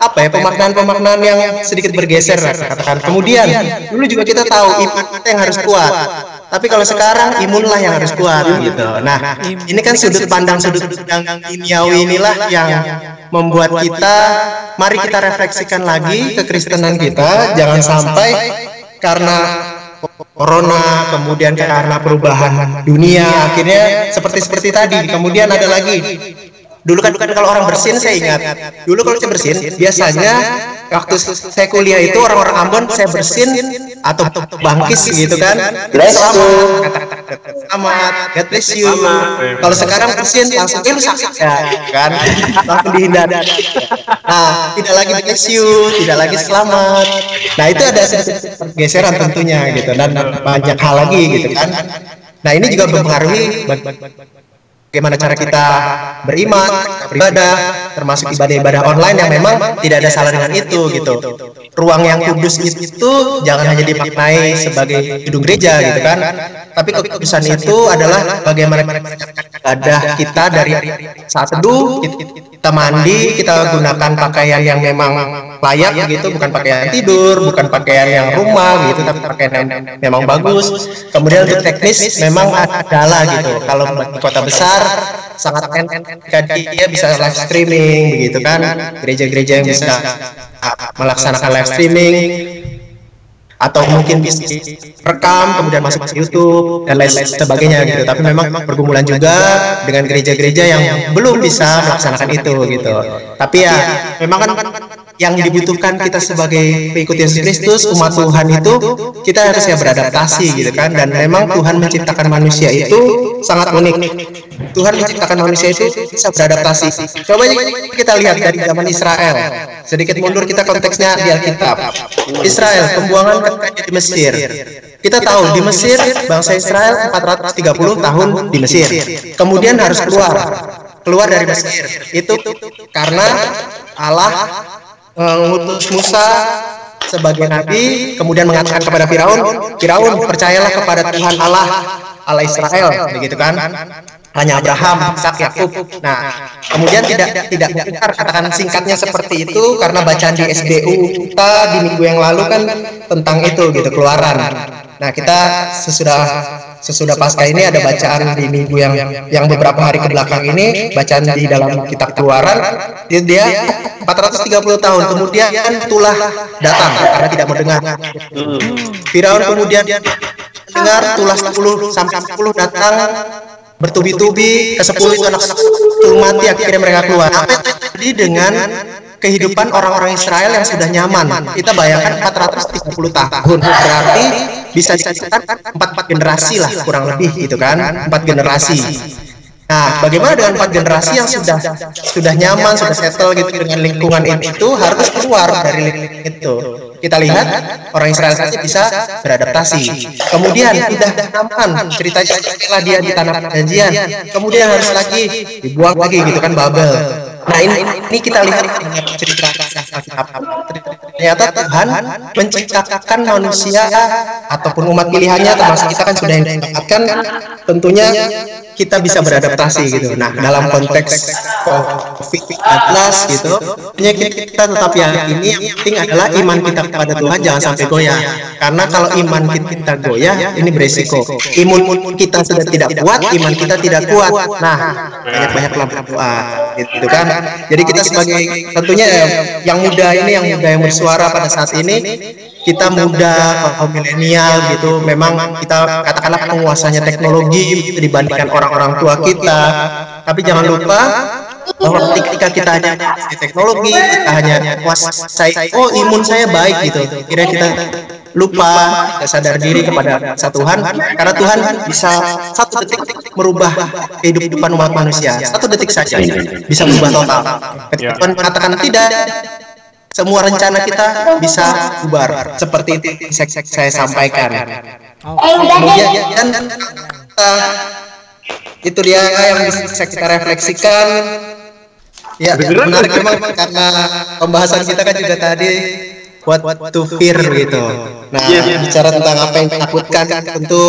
apa ya pemaknaan-pemaknaan yang sedikit bergeser katakan. Kemudian dulu juga kita tahu iman kita yang harus kuat tapi kalau sekarang imunlah yang harus kuat. gitu. Nah ini kan sudut pandang sudut pandang kimiawi inilah yang membuat kita mari kita refleksikan lagi kekristenan kita. jangan sampai karena corona kemudian karena perubahan dunia. akhirnya seperti seperti tadi kemudian ada lagi. dulu kan kalau orang bersin saya ingat. dulu kalau saya bersin biasanya waktu saya kuliah itu orang-orang Ambon saya bersin atau bangkis gitu kan. selamat. Selamat. God bless you. Kalau sekarang bersin langsung sakit. ya gitu kan langsung dihindar nah tidak lagi bless you tidak lagi selamat. nah itu ada pergeseran tentunya gitu dan banyak hal lagi gitu kan. Nah ini juga mempengaruhi bagaimana cara kita beriman, beribadah, termasuk ibadah-ibadah online yang memang tidak ada salah dengan itu gitu. Ruang yang kudus itu jangan hanya dimaknai sebagai gedung gereja gitu kan, tapi kekudusan itu adalah bagaimana ibadah kita dari saat teduh, kita mandi, kita gunakan pakaian yang memang layak gitu, bukan pakaian tidur, bukan pakaian yang rumah gitu, tapi pakaian yang memang bagus. Kemudian untuk teknis memang adalah gitu. Kalau di kota besar sangat enak. Dia bisa live streaming begitu kan? Gereja-gereja yang bisa melaksanakan live streaming. Atau mungkin bisa rekam kemudian masuk ke YouTube dan lain sebagainya gitu. Tapi memang pergumulan juga dengan gereja-gereja yang belum bisa melaksanakan itu gitu. Tapi ya memang kan yang dibutuhkan kita sebagai pengikut Yesus Kristus umat Tuhan itu kita harus ya beradaptasi gitu kan? dan memang Tuhan menciptakan manusia itu sangat unik. Tuhan menciptakan manusia itu bisa beradaptasi. coba kita lihat dari zaman Israel. sedikit mundur kita konteksnya di Alkitab. Israel pembuangan di Mesir. Kita tahu di Mesir bangsa Israel 430 tahun di Mesir. Kemudian harus keluar. keluar. Dari Mesir. Itu karena Allah mengutus Musa sebagai nabi kemudian mengatakan kepada Firaun Firaun percayalah kepada Tuhan Allah Allah Israel begitu kan hanya Abraham, Ishak, Yakub. Nah, kemudian tidak tidak benar katakan singkatnya seperti itu karena bacaan di SBU kita di minggu yang lalu kan tentang itu gitu keluaran. Nah, kita sesudah sesudah pasca ini ada bacaan di minggu yang yang beberapa hari ke belakang ini bacaan di dalam kitab keluaran dia, dia 430 tahun kemudian tulah datang karena tidak mendengar. Firaun kemudian dengar tulah 10 sampai 10 datang bertubi-tubi ke 10 itu anak itu mati akhirnya mereka keluar. Terjadi dengan kehidupan orang-orang Israel yang sudah nyaman. Kita bayangkan 430 tahun. Berarti bisa empat empat generasi lah kurang lebih gitu kan? Empat generasi Nah, bagaimana dengan empat generasi yang sudah sudah nyaman, sudah settle gitu dengan lingkungan itu harus keluar dari lingkungan itu. Kita lihat orang Israel saja bisa beradaptasi. Kemudian sudah nyaman ceritanya setelah dia di tanah perjanjian, kemudian harus lagi dibuang lagi gitu kan Babel. Nah ini, ini kita lihat cerita ternyata Tuhan menciptakan manusia ataupun umat pilihannya termasuk kita kan sudah yang tentunya kita bisa beradaptasi gitu. Nah, dalam konteks COVID-19 gitu, hanya kita tetap yakini yang penting adalah iman kita kepada Tuhan jangan sampai goyah. Karena kalau iman kita goyah, ini beresiko. Imun kita sudah tidak kuat, iman kita tidak kuat. Nah, banyak-banyak berdoa gitu kan. Jadi kita sebagai tentunya yang muda ini yang muda yang bersuara pada saat ini kita muda kaum milenial gitu. memang kita katakanlah penguasanya teknologi gitu, dibandingkan orang-orang tua kita. tapi jangan lupa bahwa ketika kita hanya di teknologi kita hanya kuasai oh imun saya baik gitu. kira kita lupa kita sadar diri kepada satu Tuhan karena Tuhan bisa satu detik merubah kehidupan umat manusia. satu detik saja. Bisa merubah total. Ketika Tuhan mengatakan tidak semua rencana kita bisa bubar. seperti itu yang saya, sampaikan. kemudian dan uh, itu dia yang bisa kita refleksikan. Ya menarik memang karena pembahasan kita kan juga tadi what to fear gitu nah bicara tentang apa yang ditakutkan tentu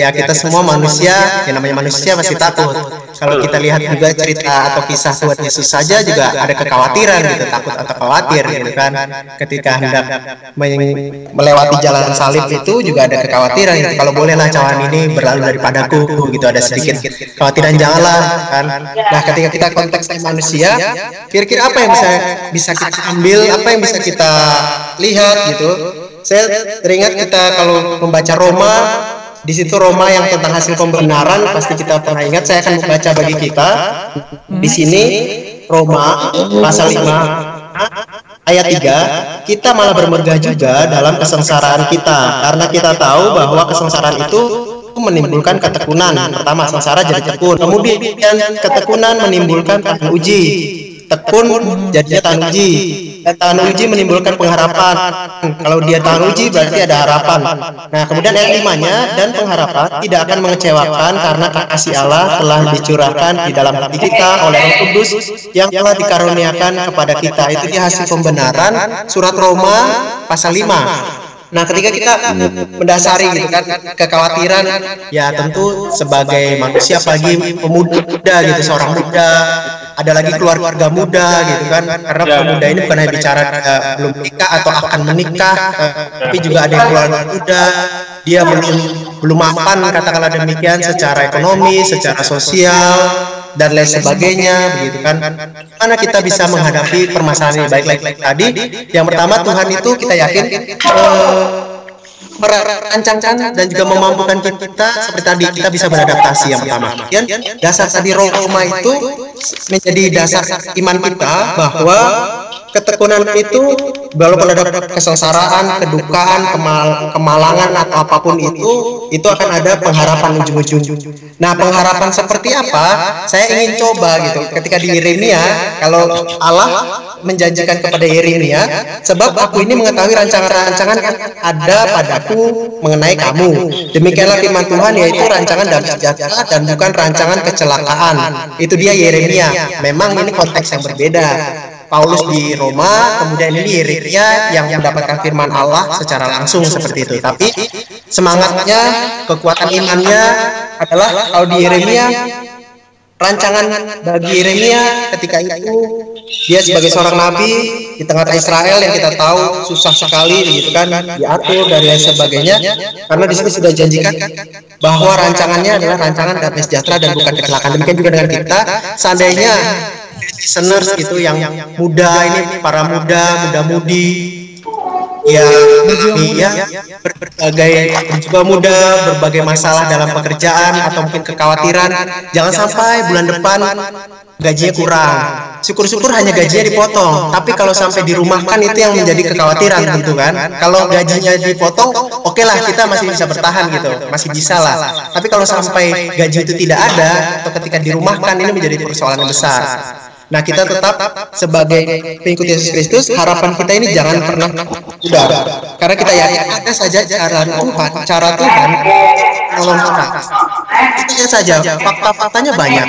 ya kita semua manusia yang namanya manusia masih takut. kalau kita lihat juga cerita atau kisah Tuhan Yesus saja juga ada kekhawatiran gitu takut atau khawatir gitu kan. ketika hendak melewati jalan salib itu juga ada kekhawatiran. gitu kalau bolehlah cawan ini berlalu daripadaku gitu. Ada sedikit kekhawatiran janganlah kan. Nah ketika kita konteks manusia kira-kira apa yang bisa bisa kita ambil? Apa yang bisa kita lihat gitu? Saya teringat kita kalau membaca Roma di situ Roma yang tentang hasil pembenaran pasti kita pernah ingat saya akan membaca bagi kita. Di sini Roma pasal 5 ayat 3 kita malah bermegah juga dalam kesengsaraan kita karena kita tahu bahwa kesengsaraan itu menimbulkan ketekunan. Pertama sengsara jadi tekun. Kemudian ketekunan menimbulkan tahan uji tekun jadinya tahan uji. dan tahan uji menimbulkan pengharapan. Kalau dia tahan uji berarti ada harapan. Nah kemudian yang limanya dan pengharapan tidak akan mengecewakan karena kasih Allah telah dicurahkan di dalam hati kita oleh Roh Kudus yang telah dikaruniakan kepada kita. Itu dia hasil pembenaran surat Roma pasal 5 Nah, ketika kita mendasari gitu kan kekhawatiran ya tentu sebagai manusia pagi pemuda gitu seorang muda ada lagi keluarga muda gitu kan. karena pemuda ini bukan hanya bicara uh, belum menikah atau akan menikah uh, tapi juga ada yang keluarga muda. Dia belum belum mapan katakanlah demikian secara ekonomi secara sosial dan lain sebagainya begitu kan. Mana kita bisa menghadapi permasalahan ini? Baik lagi tadi yang pertama Tuhan itu kita yakin uh, merancangkan dan juga memampukan kita seperti tadi kita bisa beradaptasi yang pertama. Kemudian dasar tadi Roma itu menjadi dasar iman kita bahwa ketekunan itu walaupun ada kesengsaraan, kedukaan, kemal- kemalangan atau apa pun itu, itu akan ada pengharapan ujung-ujung. Nah, pengharapan seperti apa? Saya ingin coba gitu. Ketika di Yeremia, kalau Allah menjanjikan kepada Yeremia, sebab aku ini mengetahui rancangan-rancangan yang ada padaku mengenai kamu. Demikianlah firman Tuhan yaitu rancangan damai sejahtera dan bukan rancangan kecelakaan. Itu dia Yeremia. Memang ini konteks yang berbeda. Paulus di Roma, kemudian ini Yeremia yang mendapatkan firman Allah secara langsung seperti itu. Tapi semangatnya, kekuatan imannya adalah kalau di Yeremia rancangan bagi Yeremia ketika itu dia sebagai seorang nabi di tengah-tengah Israel yang kita tahu susah sekali gitu kan diatur dan lain sebagainya. karena di situ sudah janjikan bahwa rancangannya adalah rancangan damai sejahtera dan bukan kecelakaan. demikian juga dengan kita seandainya listeners itu yang muda ini para muda muda-mudi ya ya ber- berbagai juga muda berbagai masalah dalam pekerjaan atau mungkin kekhawatiran. Jangan sampai bulan depan gajinya kurang. syukur-syukur hanya gajinya dipotong. tapi kalau sampai dirumahkan itu yang menjadi kekhawatiran tentu kan. kalau gajinya dipotong oke lah kita masih bisa bertahan gitu. masih bisa lah. tapi kalau sampai gaji itu tidak ada atau ketika dirumahkan ini menjadi persoalan yang besar Nah, kita tetap sebagai pengikut Yesus Kristus, harapan kita ini jangan pernah pudar. Karena kita yakin ada saja cara Tuhan, cara Tuhan menolong kita. Itu saja, fakta-faktanya banyak.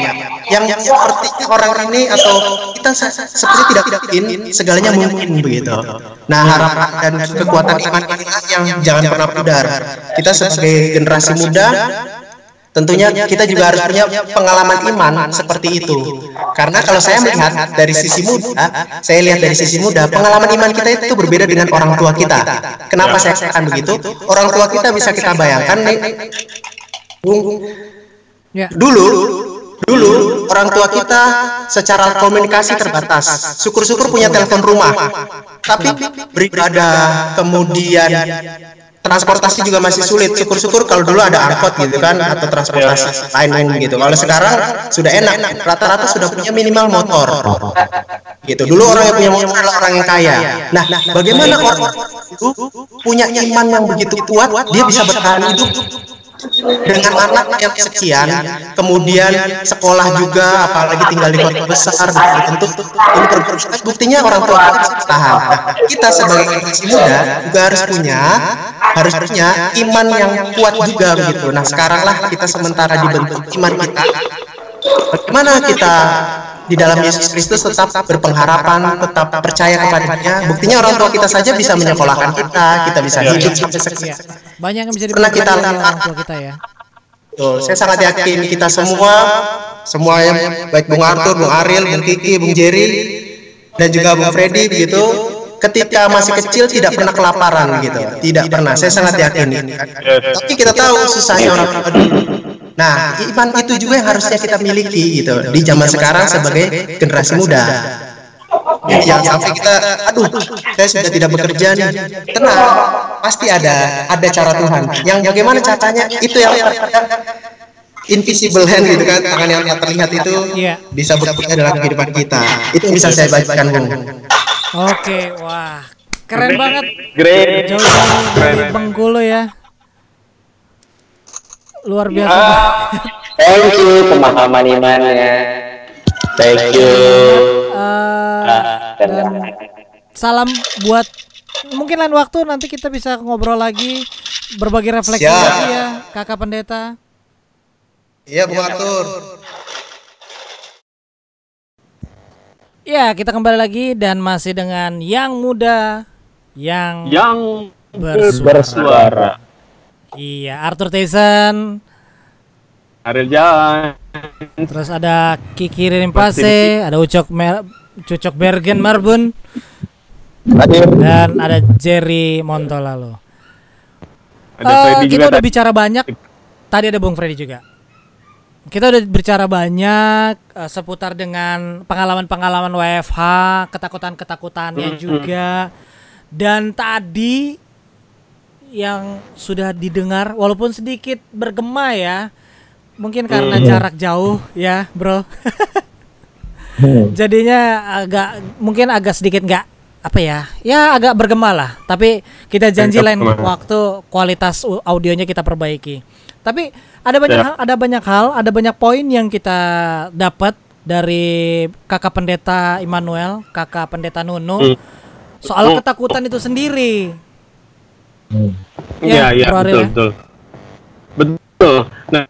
Yang seperti orang ini atau kita se- seperti tidak yakin, segalanya mungkin begitu. Nah, harapan dan kekuatan iman inilah yang jangan pernah pudar. Kita sebagai generasi muda Tentunya kita juga harus punya pengalaman iman seperti itu. Karena kalau saya melihat dari sisi muda, saya lihat dari sisi muda, pengalaman iman kita itu berbeda dengan orang tua kita. Kenapa saya katakan begitu? Orang tua kita bisa kita bayangkan nih, dulu dulu orang tua kita secara komunikasi terbatas. Syukur-syukur punya telepon rumah. Tapi beribadah kemudian transportasi juga masih sulit. Syukur-syukur kalau dulu ada angkot gitu kan atau transportasi lain gitu. Kalau sekarang sudah enak, rata-rata sudah punya minimal motor. Gitu. Dulu orang yang punya motor adalah orang yang kaya. Nah, bagaimana orang itu punya iman yang begitu kuat, dia bisa bertahan hidup dengan anak yang sekian, kemudian sekolah juga, apalagi tinggal di kota besar, tentu ini berproses. Buktinya orang tua kita. Nah, kita sebagai generasi muda juga harus punya, harus punya iman yang kuat juga begitu. Nah, sekaranglah kita sementara dibentuk iman kita. Bagaimana kita di dalam Yesus Kristus tetap berpengharapan, tetap percaya kepadanya. Buktinya orang tua kita saja bisa menyekolahkan kita, kita bisa hidup sampai Iya. sekarang. Banyak yang bisa Pernah kita orang tua kita ya. Betul. Saya sangat yakin kita semua, semua yang baik Bung Arthur, Bung Ariel, Bung Kiki, Bung Jerry, dan juga Bung Freddy begitu, ketika masih kecil tidak pernah kelaparan gitu, tidak pernah. Saya sangat yakin. Tapi kita tahu susahnya orang tua dulu. Nah, iman itu juga yang harusnya kita miliki gitu di zaman sekarang sebagai generasi muda. Jadi jangan sampai kita, aduh, saya sudah tidak bekerja nih. Tenang, pasti ada, ada cara Tuhan. Yang bagaimana caranya? Itu yang invisible hand gitu kan, tangan yang tak terlihat itu Iya. bisa bekerja dalam kehidupan kita. Itu yang bisa saya bacakan, Bung. Oke, wah. Keren banget. Great. Jauh-jauh dari Bengkulu ya. Luar biasa. Thank you pemahaman imannya. Thank you. Eh, dan salam buat mungkin lain waktu nanti kita bisa ngobrol lagi berbagi refleksi Siap. lagi ya kakak pendeta Iya, Bung Arthur. ya kita kembali lagi dan masih dengan yang muda yang Yang bersuara, bersuara. Iya Arthur Tyson Ariel Jalan. terus ada Kiki Rimpase ada Ucok Mer Cucok Bergen Marbun dan ada Jerry Montolalo Ada Eh, Freddy kita juga udah tadi. bicara banyak. Tadi ada Bung Freddy juga. Kita udah bicara banyak eh, seputar dengan pengalaman-pengalaman WFH, ketakutan-ketakutannya juga. Dan tadi yang sudah didengar walaupun sedikit bergema ya. Mungkin karena Hmm. jarak jauh ya, Bro. [LAUGHS] Jadinya agak mungkin agak sedikit nggak apa ya? Ya agak bergema lah. Tapi kita janji lain waktu kualitas audionya kita perbaiki. Tapi ada banyak Ya. hal, ada banyak hal, ada banyak poin yang kita dapat dari kakak pendeta Immanuel, kakak pendeta Nunu Hmm. soal Hmm. ketakutan itu sendiri. Iya, iya, Bro Ariel betul, ya? betul. Betul. Nah,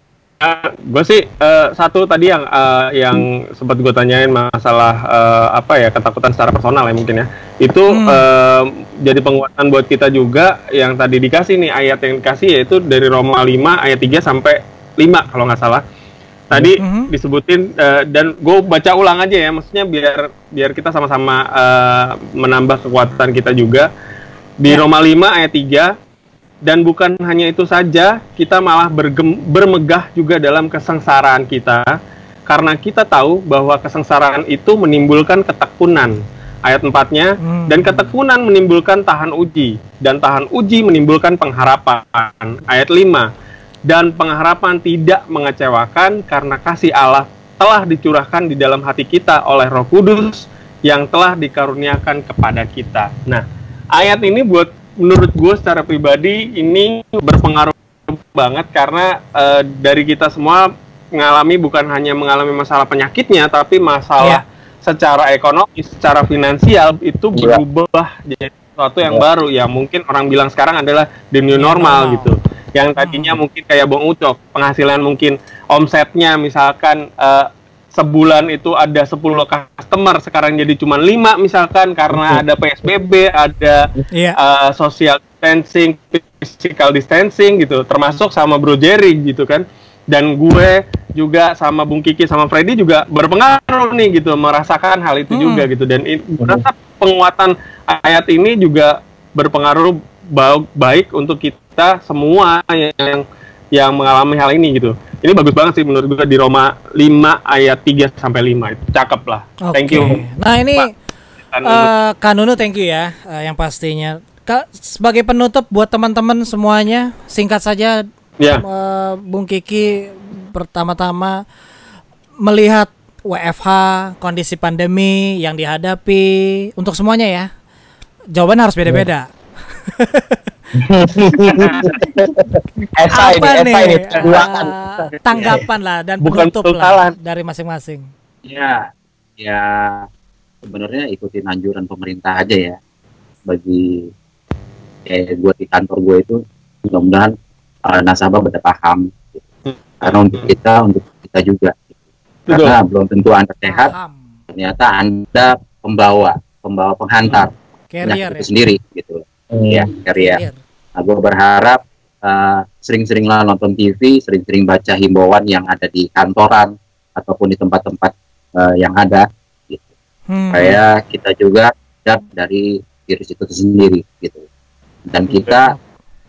gue sih eh, satu tadi yang eh, yang sempat gue tanyain masalah eh, apa ya ketakutan secara personal ya mungkin ya. Itu Hmm. eh, jadi penguatan buat kita juga yang tadi dikasih nih ayat yang dikasih yaitu dari Roma 5 ayat 3 sampai 5 kalau nggak salah. Tadi Mhm. disebutin eh, dan gue baca ulang aja ya, maksudnya biar biar kita sama-sama eh, menambah kekuatan kita juga di Ya. Roma 5 ayat 3 dan bukan hanya itu saja, kita malah bergem- bermegah juga dalam kesengsaraan kita karena kita tahu bahwa kesengsaraan itu menimbulkan ketekunan. Ayat 4-nya Hmm. dan ketekunan menimbulkan tahan uji dan tahan uji menimbulkan pengharapan. Ayat 5 dan pengharapan tidak mengecewakan karena kasih Allah telah dicurahkan di dalam hati kita oleh Roh Kudus yang telah dikaruniakan kepada kita. Nah, ayat ini buat menurut gue secara pribadi ini berpengaruh banget karena eh, dari kita semua mengalami bukan hanya mengalami masalah penyakitnya tapi masalah secara ekonomi, secara finansial itu Iya. berubah jadi sesuatu yang Iya. baru ya mungkin orang bilang sekarang adalah the new New normal normal. gitu yang tadinya mungkin kayak Bang Ucok penghasilan mungkin omsetnya misalkan eh, sebulan itu ada 10 customer sekarang jadi cuma 5 misalkan karena ada PSBB ada Iya. uh, social distancing, physical distancing gitu, termasuk sama Bro Jerry gitu kan. Dan gue juga sama Bung Kiki sama Freddy juga berpengaruh nih gitu, merasakan hal itu Hmm. juga gitu. Dan ini merasa penguatan ayat ini juga berpengaruh ba- baik untuk kita semua yang yang mengalami hal ini gitu. Ini bagus banget sih menurut gue di Roma 5 ayat 3 sampai 5 itu cakep lah. Thank you. Nah ini Pak. Kan, eh Kak Nunu thank you ya eh, yang pastinya. Kak sebagai penutup buat teman-teman semuanya singkat saja ya. eh, Bung Kiki pertama-tama melihat WFH kondisi pandemi yang dihadapi untuk semuanya ya. Jawaban harus beda-beda. Esa [LAUGHS] [LAUGHS] Apa nih eh, tanggapan lah dan Bukan penutup lah dari masing-masing. Ya, ya sebenarnya ikutin anjuran pemerintah aja ya. Bagi kayak gue di kantor gue itu mudah-mudahan uh, nasabah pada paham. gitu. Karena untuk kita, untuk kita juga. Betul. Karena belum tentu anda sehat, Paham. ternyata anda pembawa, pembawa penghantar Carrier penyakit itu ya. sendiri gitu. Hmm. Ya, carrier. Carrier. Nah, gue berharap uh, sering-seringlah nonton TV, sering-sering baca himbauan yang ada di kantoran ataupun di tempat-tempat uh, yang ada, gitu. Hmm. supaya kita juga sadar dari virus itu sendiri, gitu. Dan kita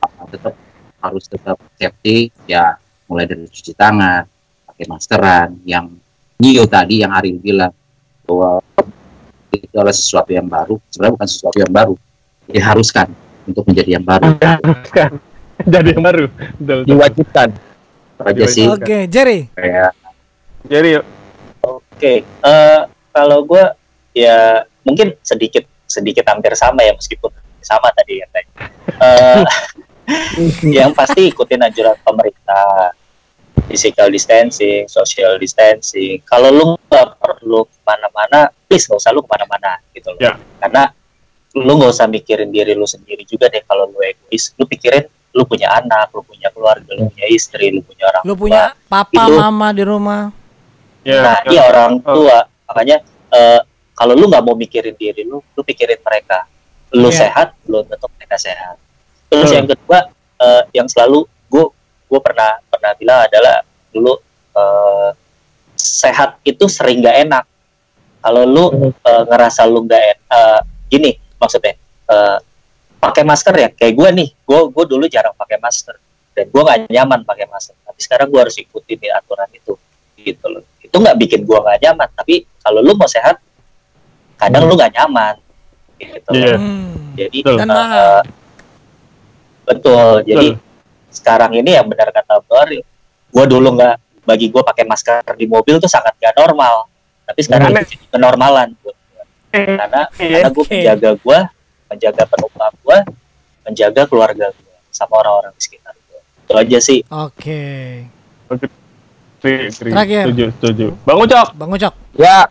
uh, tetap harus tetap safety, ya mulai dari cuci tangan, pakai maskeran, yang new tadi yang Ariel bilang bahwa itu adalah sesuatu yang baru, sebenarnya bukan sesuatu yang baru, diharuskan untuk menjadi yang baru. Kan. Jadi yang baru. Betul. betul. Diwajibkan. Itu aja sih Oke, Jerry. kayak Jadi yuk. Oke, eh, kalau gue ya mungkin sedikit sedikit hampir sama ya meskipun sama tadi ya tadi. Eh, [LAUGHS] yang pasti ikutin anjuran pemerintah, physical distancing, social distancing. Kalau lu nggak perlu ke mana-mana, please nggak usah lu ke mana-mana gitu loh. Ya. Karena lu nggak usah mikirin diri lu sendiri juga deh kalau lu egois. Lu pikirin lu punya anak, lu punya keluarga, lu punya istri, lu punya orang Lu tua. punya papa, Itu- mama di rumah. Ya, nah, ya. iya orang Oh. tua. Makanya eh, kalau lu nggak mau mikirin diri lu, lu pikirin mereka. Lu Iya. sehat, belum tentu mereka sehat. Terus Hmm. yang kedua, eh, yang selalu gue gue pernah pernah bilang adalah dulu eh, sehat itu sering nggak enak. Kalau lu Hmm. eh, ngerasa lu nggak en- eh, gini maksudnya eh, pakai masker ya kayak gue nih, gue gue dulu jarang pakai masker dan gue nggak nyaman pakai masker. Tapi sekarang gue harus ikutin nih aturan itu gitu loh. Itu nggak bikin gue nggak nyaman, tapi kalau lu mau sehat, kadang lu nggak nyaman gitu. Iya. Hmm. Jadi. Dan eh, mahal. Betul. Jadi sekarang ini yang benar kata Bor, gue dulu nggak bagi gue pakai masker di mobil tuh sangat gak normal. Tapi sekarang itu jadi kenormalan. Karena karena gue menjaga gue, menjaga penumpang gue, menjaga keluarga gue sama orang-orang di sekitar gue. Itu aja sih. Oke. Tri- Terakhir. Setuju, setuju. Bang Ucok. Bang Ucok. Ya,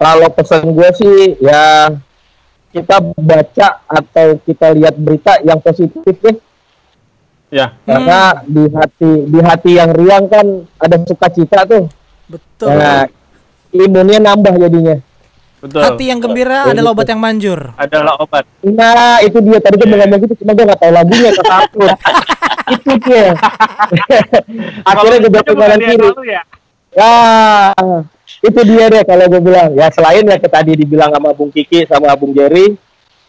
kalau pesan gue sih ya kita baca atau kita lihat berita yang positif ya. Ya. Karena di hati di hati yang riang kan ada sukacita tuh. Betul. Nah, imunnya nambah jadinya. Betul. Hati yang gembira adalah obat yang manjur. adalah obat. Nah, itu dia tadi gue mau ngomong gitu, cuma gue gak tahu lagunya [LAUGHS] ke takut. itu dia. [LAUGHS] Akhirnya gue jatuh kanan kiri. ya. Ya, itu dia deh kalau gue bilang. Ya selain ya tadi dibilang sama Bung Kiki sama Bung Jerry,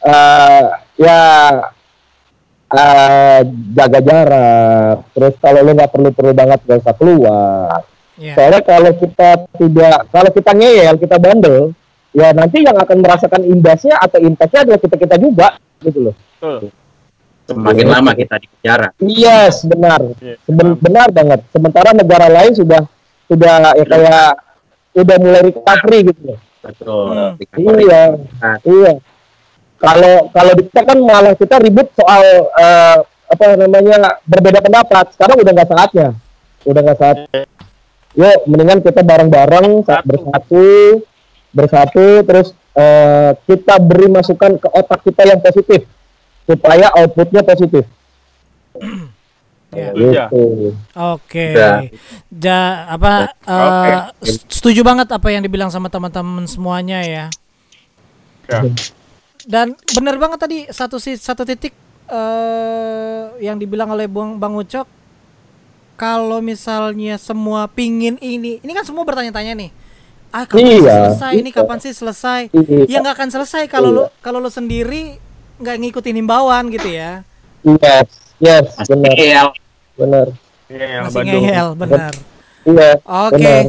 eh ya eh jaga jarak. Terus kalau lu nggak perlu-perlu banget gak usah keluar. Ya. Soalnya kalau kita tidak, kalau kita ngeyel, kita bandel, ya nanti yang akan merasakan imbasnya atau impactnya adalah kita kita juga, gitu loh. Betul. Semakin lama kita di penjara. Yes, benar. Iya. Seben- benar banget. Sementara negara lain sudah sudah ya kayak udah mulai recovery gitu loh. Betul. Hmm. Iya, Nah. iya. Kalau kalau di kita kan malah kita ribut soal eh, apa namanya berbeda pendapat. Sekarang udah nggak saatnya, udah nggak saat. Yuk, mendingan kita bareng-bareng sa- bersatu, bersatu, terus eh, kita beri masukan ke otak kita yang positif supaya outputnya positif. [CLEARS THROAT] Ya. Gitu. Oke. Udah. Ja, apa eh, s- setuju banget apa yang dibilang sama teman-teman semuanya ya. Ya. Dan benar banget tadi satu si satu titik eh yang dibilang oleh Bang Bang Ucok kalau misalnya semua pingin ini, ini kan semua bertanya-tanya nih. Ah, kapan sih Iya, selesai? Ini iya. kapan sih selesai? Iya. Ya nggak akan selesai kalau lu kalau lu sendiri nggak ngikutin himbauan gitu ya. Yes, yes, Masih benar, benar. Iya, Masih ngeyel, benar. Iya. Oke. benar.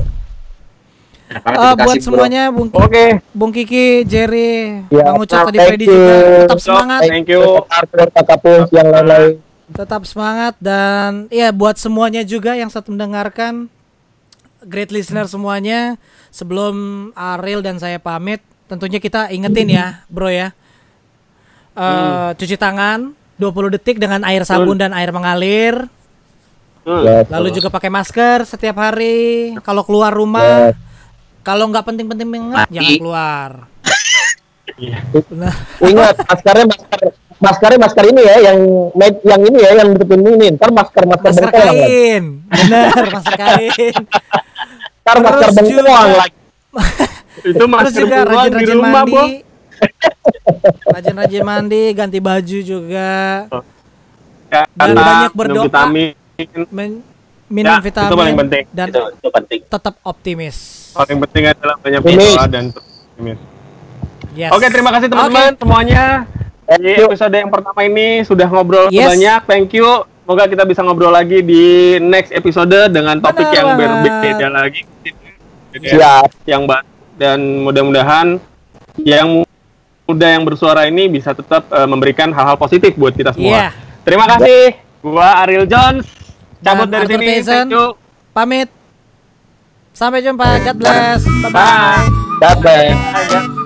Nah, Eh, dikasih buat bro. semuanya Bung Oke. Bung Kiki, Jerry, Ya, Bang Ucok tadi Freddy you. juga tetap semangat, Thank you. Arthur, Kakak yang lain-lain. tetap semangat dan ya buat semuanya juga yang saat mendengarkan great listener semuanya. Sebelum Ariel dan saya pamit, tentunya kita ingetin ya, Bro ya. Eh, cuci tangan 20 detik dengan air sabun dan air mengalir. Hmm. Yes. Lalu juga pakai masker setiap hari. Kalau keluar rumah, Yes. kalau nggak penting-penting banget Mati. jangan keluar. Iya. Benar. Ingat, [LAUGHS] maskernya masker maskernya masker ini ya, yang med- yang ini ya, yang nutupin ini. Ntar masker masker Masker kain. Benar, masker kain. Ntar masker juga- lagi. [LAUGHS] Itu masker juga gua di rumah, mandi. Rajin-rajin mandi, ganti baju juga. Ya, Dan karena banyak berdoa. Vitamin. Men- minum Ya, itu vitamin paling penting. dan Itu, itu penting. tetap optimis. Paling penting adalah banyak berdoa dan optimis. Yes. Oke, terima kasih teman-teman semuanya. Di episode yang pertama ini sudah ngobrol Yes. banyak. Thank you. Semoga kita bisa ngobrol lagi di next episode dengan topik Benar yang berbeda lagi. Siap. Yang baru dan mudah-mudahan yang muda yang bersuara ini bisa tetap eh, memberikan hal-hal positif buat kita semua. Iya. Terima kasih. Gua Ariel Jones. Cabut Dan dari Arthur sini. Tyson. Thank you. Pamit. Sampai jumpa. God bless. Bye bye. Bye. Bye-bye. Bye.